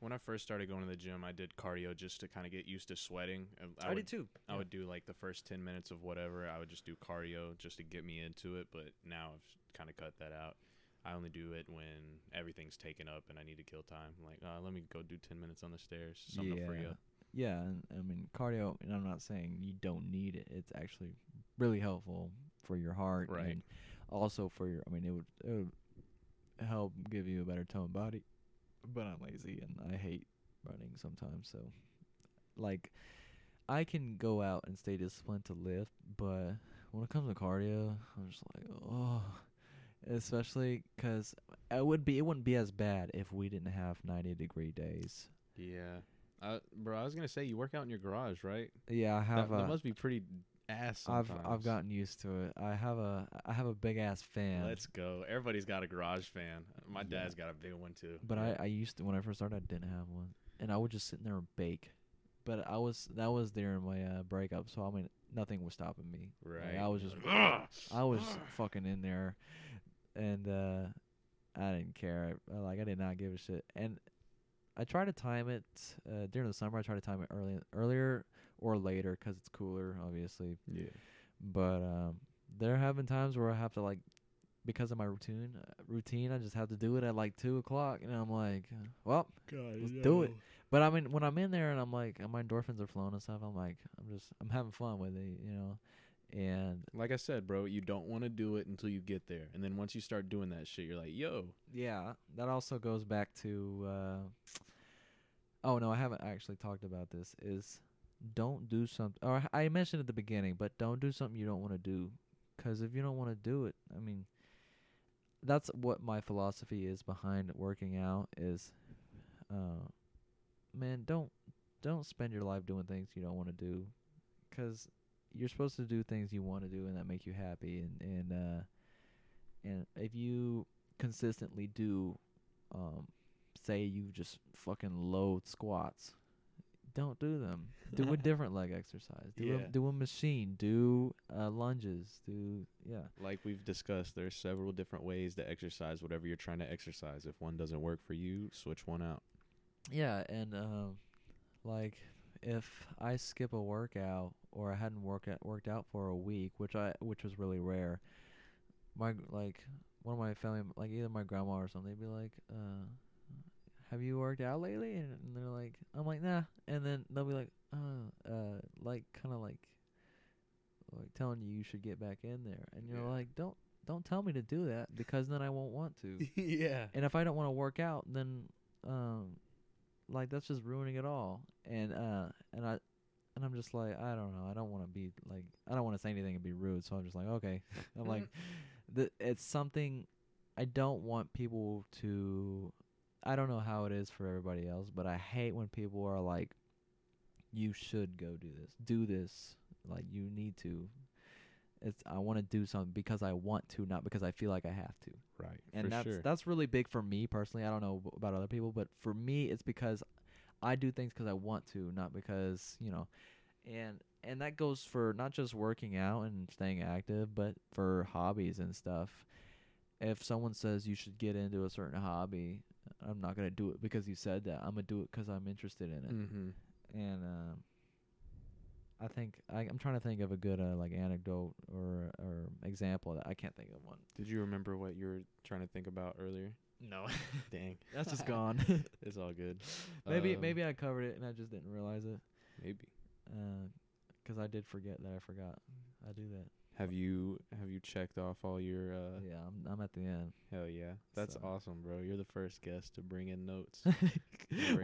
When I first started going to the gym, I did cardio just to kind of get used to sweating. I, I would, too. I would do like the first 10 minutes of whatever. I would just do cardio just to get me into it. But now I've kind of cut that out. I only do it when everything's taken up and I need to kill time. I'm like, uh, let me go do 10 minutes on the stairs. Something to free up. Yeah, I mean cardio. And I'm not saying you don't need it. It's actually really helpful for your heart, Right. And also for your. I mean, it would, it would help give you a better toned body. But I'm lazy and I hate running sometimes. So, like, I can go out and stay disciplined to lift, but when it comes to cardio, I'm just like, oh. Especially 'cause it would be it wouldn't be as bad if we didn't have 90 degree days. Yeah. Uh, bro, I was going to say, you work out in your garage, right? Yeah, I have that a. must be pretty ass I've. I've gotten used to it. I have a I have a big ass fan. Let's go. Everybody's got a garage fan. My dad's got a big one too. but I I used to when I first started I didn't have one, and I would just sit in there and bake. But I was that was during my uh, breakup, so I mean nothing was stopping me. Like, right. I was just I was fucking in there, and uh I didn't care. I, like I did not give a shit. And I try to time it uh, during the summer. I try to time it early earlier or later 'cause it's cooler, obviously. Yeah. But um, there have been times where I have to like, because of my routine, uh, routine, I just have to do it at like two o'clock, and I'm like, well. God, Let's do it. But I mean, when I'm in there and I'm like, and my endorphins are flowing and stuff, I'm like, I'm just, I'm having fun with it, you know. And Like I said, bro, you don't want to do it until you get there, and then once you start doing that shit, you're like, yo, yeah, that also goes back to. uh Oh no, I haven't actually talked about this. Is don't do something, or I mentioned at the beginning, but don't do something you don't want to do, because if you don't want to do it, I mean, that's what my philosophy is behind working out. Is, uh, man, don't don't spend your life doing things you don't want to do, because you're supposed to do things you want to do and that make you happy, and and uh, and if you consistently do, um, say you just fucking load squats, don't do them. Do a different leg exercise. Do Yeah. a do a machine. Do uh, lunges. Do yeah. like we've discussed, there's several different ways to exercise whatever you're trying to exercise. If one doesn't work for you, switch one out. Yeah, and um, like if I skip a workout or I hadn't work out, worked out for a week, which I which was really rare, my like one of my family, like either my grandma or something, they'd be like, uh, "Have you worked out lately?" And, and they're like, "I'm like, nah," and then they'll be like, "Uh, uh, like kind of like like telling you you should get back in there," and you're Yeah. like, "Don't don't tell me to do that because then I won't want to. yeah. and if I don't want to work out, then um, like that's just ruining it all. And uh, and I, and I'm just like, I don't know. I don't want to be like, I don't want to say anything and be rude. So I'm just like, okay. I'm like, the it's something. I don't want people to. I don't know how it is for everybody else, but I hate when people are like, "You should go do this. Do this. Like you need to." It's I want to do something because I want to, not because I feel like I have to Right. and that's sure. that's really big for me personally. I don't know about other people, but for me, it's because I do things because I want to, not because you know, and and that goes for not just working out and staying active, but for hobbies and stuff. If someone says you should get into a certain hobby, I'm not gonna do it because you said that. I'm gonna do it because I'm interested in it, mm-hmm. and um, I think I, I'm trying to think of a good uh, like anecdote or or example that I can't think of one. Did you remember what you were trying to think about earlier? No, Dang. that's just gone. It's all good. Maybe Um, maybe I covered it and I just didn't realize it. Maybe. Uh 'cause I did forget that I forgot. I do that. Have you have you checked off all your uh yeah, I'm I'm at the end. hell yeah. That's So- awesome, bro. You're the first guest to bring in notes.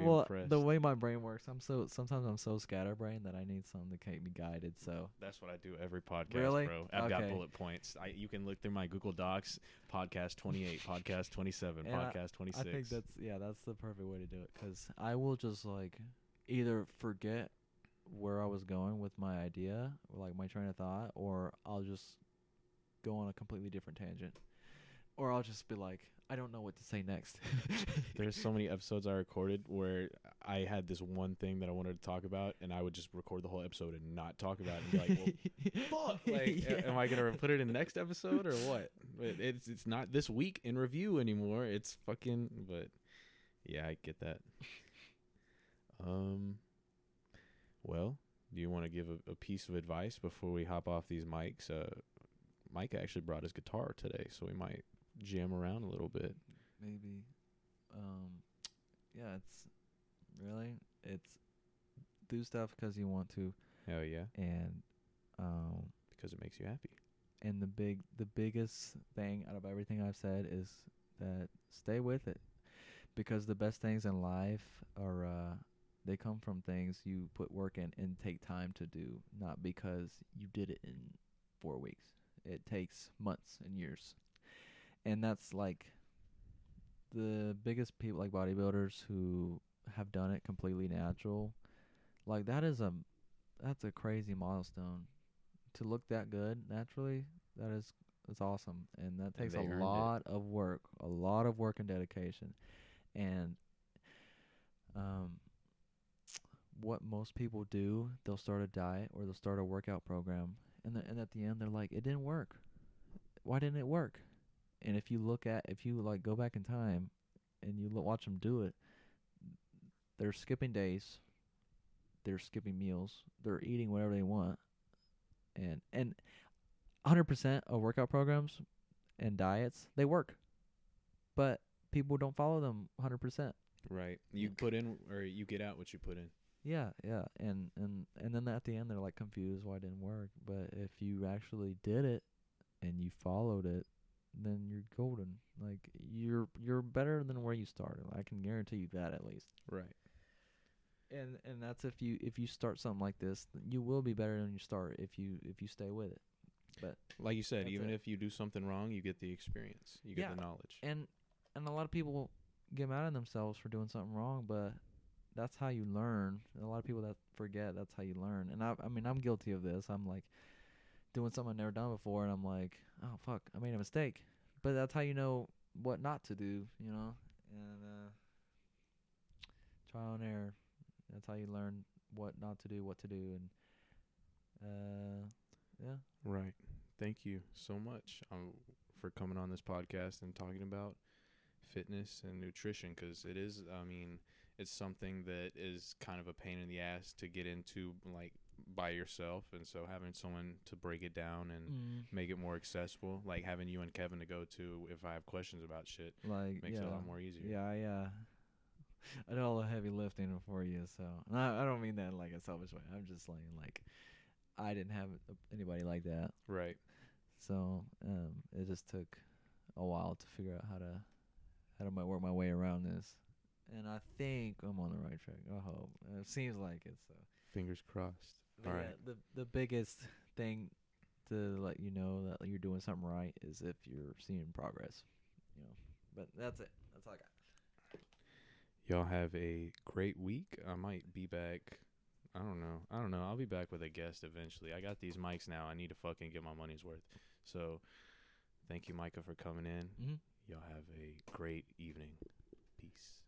Well, impressed. the way my brain works, I'm so sometimes I'm so scatterbrained that I need something to keep me guided. So That's what I do every podcast, Really? bro. I've got Okay. bullet points. I you can look through my Google Docs, podcast 28, podcast 27, And podcast 26. I think that's yeah, that's the perfect way to do it 'cause I will just like either forget where I was going with my idea, or like my train of thought, or I'll just go on a completely different tangent, or I'll just be like, I don't know what to say next. There's so many episodes I recorded where I had this one thing that I wanted to talk about, and I would just record the whole episode and not talk about it, and be like, "Well, fuck, like, Yeah. am I gonna put it in the next episode or what?" But it's it's not this week in review anymore. It's fucking. But yeah, I get that. Um. Well, do you want to give a, a piece of advice before we hop off these mics? Uh, Mike actually brought his guitar today, so we might jam around a little bit. maybe um yeah it's really it's do stuff because you want to Hell yeah, and um because it makes you happy. and the big the biggest thing out of everything I've said is that stay with it because the best things in life are uh they come from things you put work in and take time to do not because you did it in 4 weeks. It takes months and years. And that's like the biggest people like bodybuilders who have done it completely natural like that is a that's a crazy milestone. To look that good naturally that is is awesome. And that takes they a earned it. lot of work a lot of work and dedication. And um what most people do they'll start a diet or they'll start a workout program and the, and at the end they're like it didn't work why didn't it work and if you look at if you like go back in time and you lo- watch them do it they're skipping days they're skipping meals they're eating whatever they want and and 100% of workout programs and diets they work but people don't follow them 100% Right. You put in or you get out what you put in. Yeah yeah and and and then at the end they're like confused why it didn't work but if you actually did it and you followed it then you're golden like you're you're better than where you started i can guarantee you that at least Right. and and that's if you if you start something like this th- you will be better than you start if you if you stay with it but Like you said, even it. if you do something wrong, you get the experience. You get Yeah. the knowledge. and and a lot of people get mad at themselves for doing something wrong but that's how you learn. A lot of people that forget that's how you learn. And i i mean i'm guilty of this. I'm like doing something i've never done before and i'm like oh fuck i made a mistake. But that's how you know what not to do you know? And uh trial and error. That's how you learn what not to do what to do and uh yeah. Right. Thank you so much um, for coming on this podcast and talking about fitness and nutrition because it is, I mean, it's something that is kind of a pain in the ass to get into like by yourself. And so having someone to break it down and mm. make it more accessible, like having you and Kevin to go to if I have questions about shit, like makes yeah. it a lot more easier. Yeah, I uh, I did all the heavy lifting for you, so and I, I don't mean that in like a selfish way. I'm just saying like I didn't have anybody like that, Right. So um, it just took a while to figure out how to how to my, work my way around this. And I think I'm on the right track. I hope. It seems like it. So. Fingers crossed. But All yeah, right. the the biggest thing to let you know that you're doing something right is if you're seeing progress. You know. But that's it. That's all I got. Y'all have a great week. I might be back. I don't know. I don't know. I'll be back with a guest eventually. I got these mics now. I need to fucking get my money's worth. So, thank you, Micah, for coming in. Mm-hmm. Y'all have a great evening. Peace.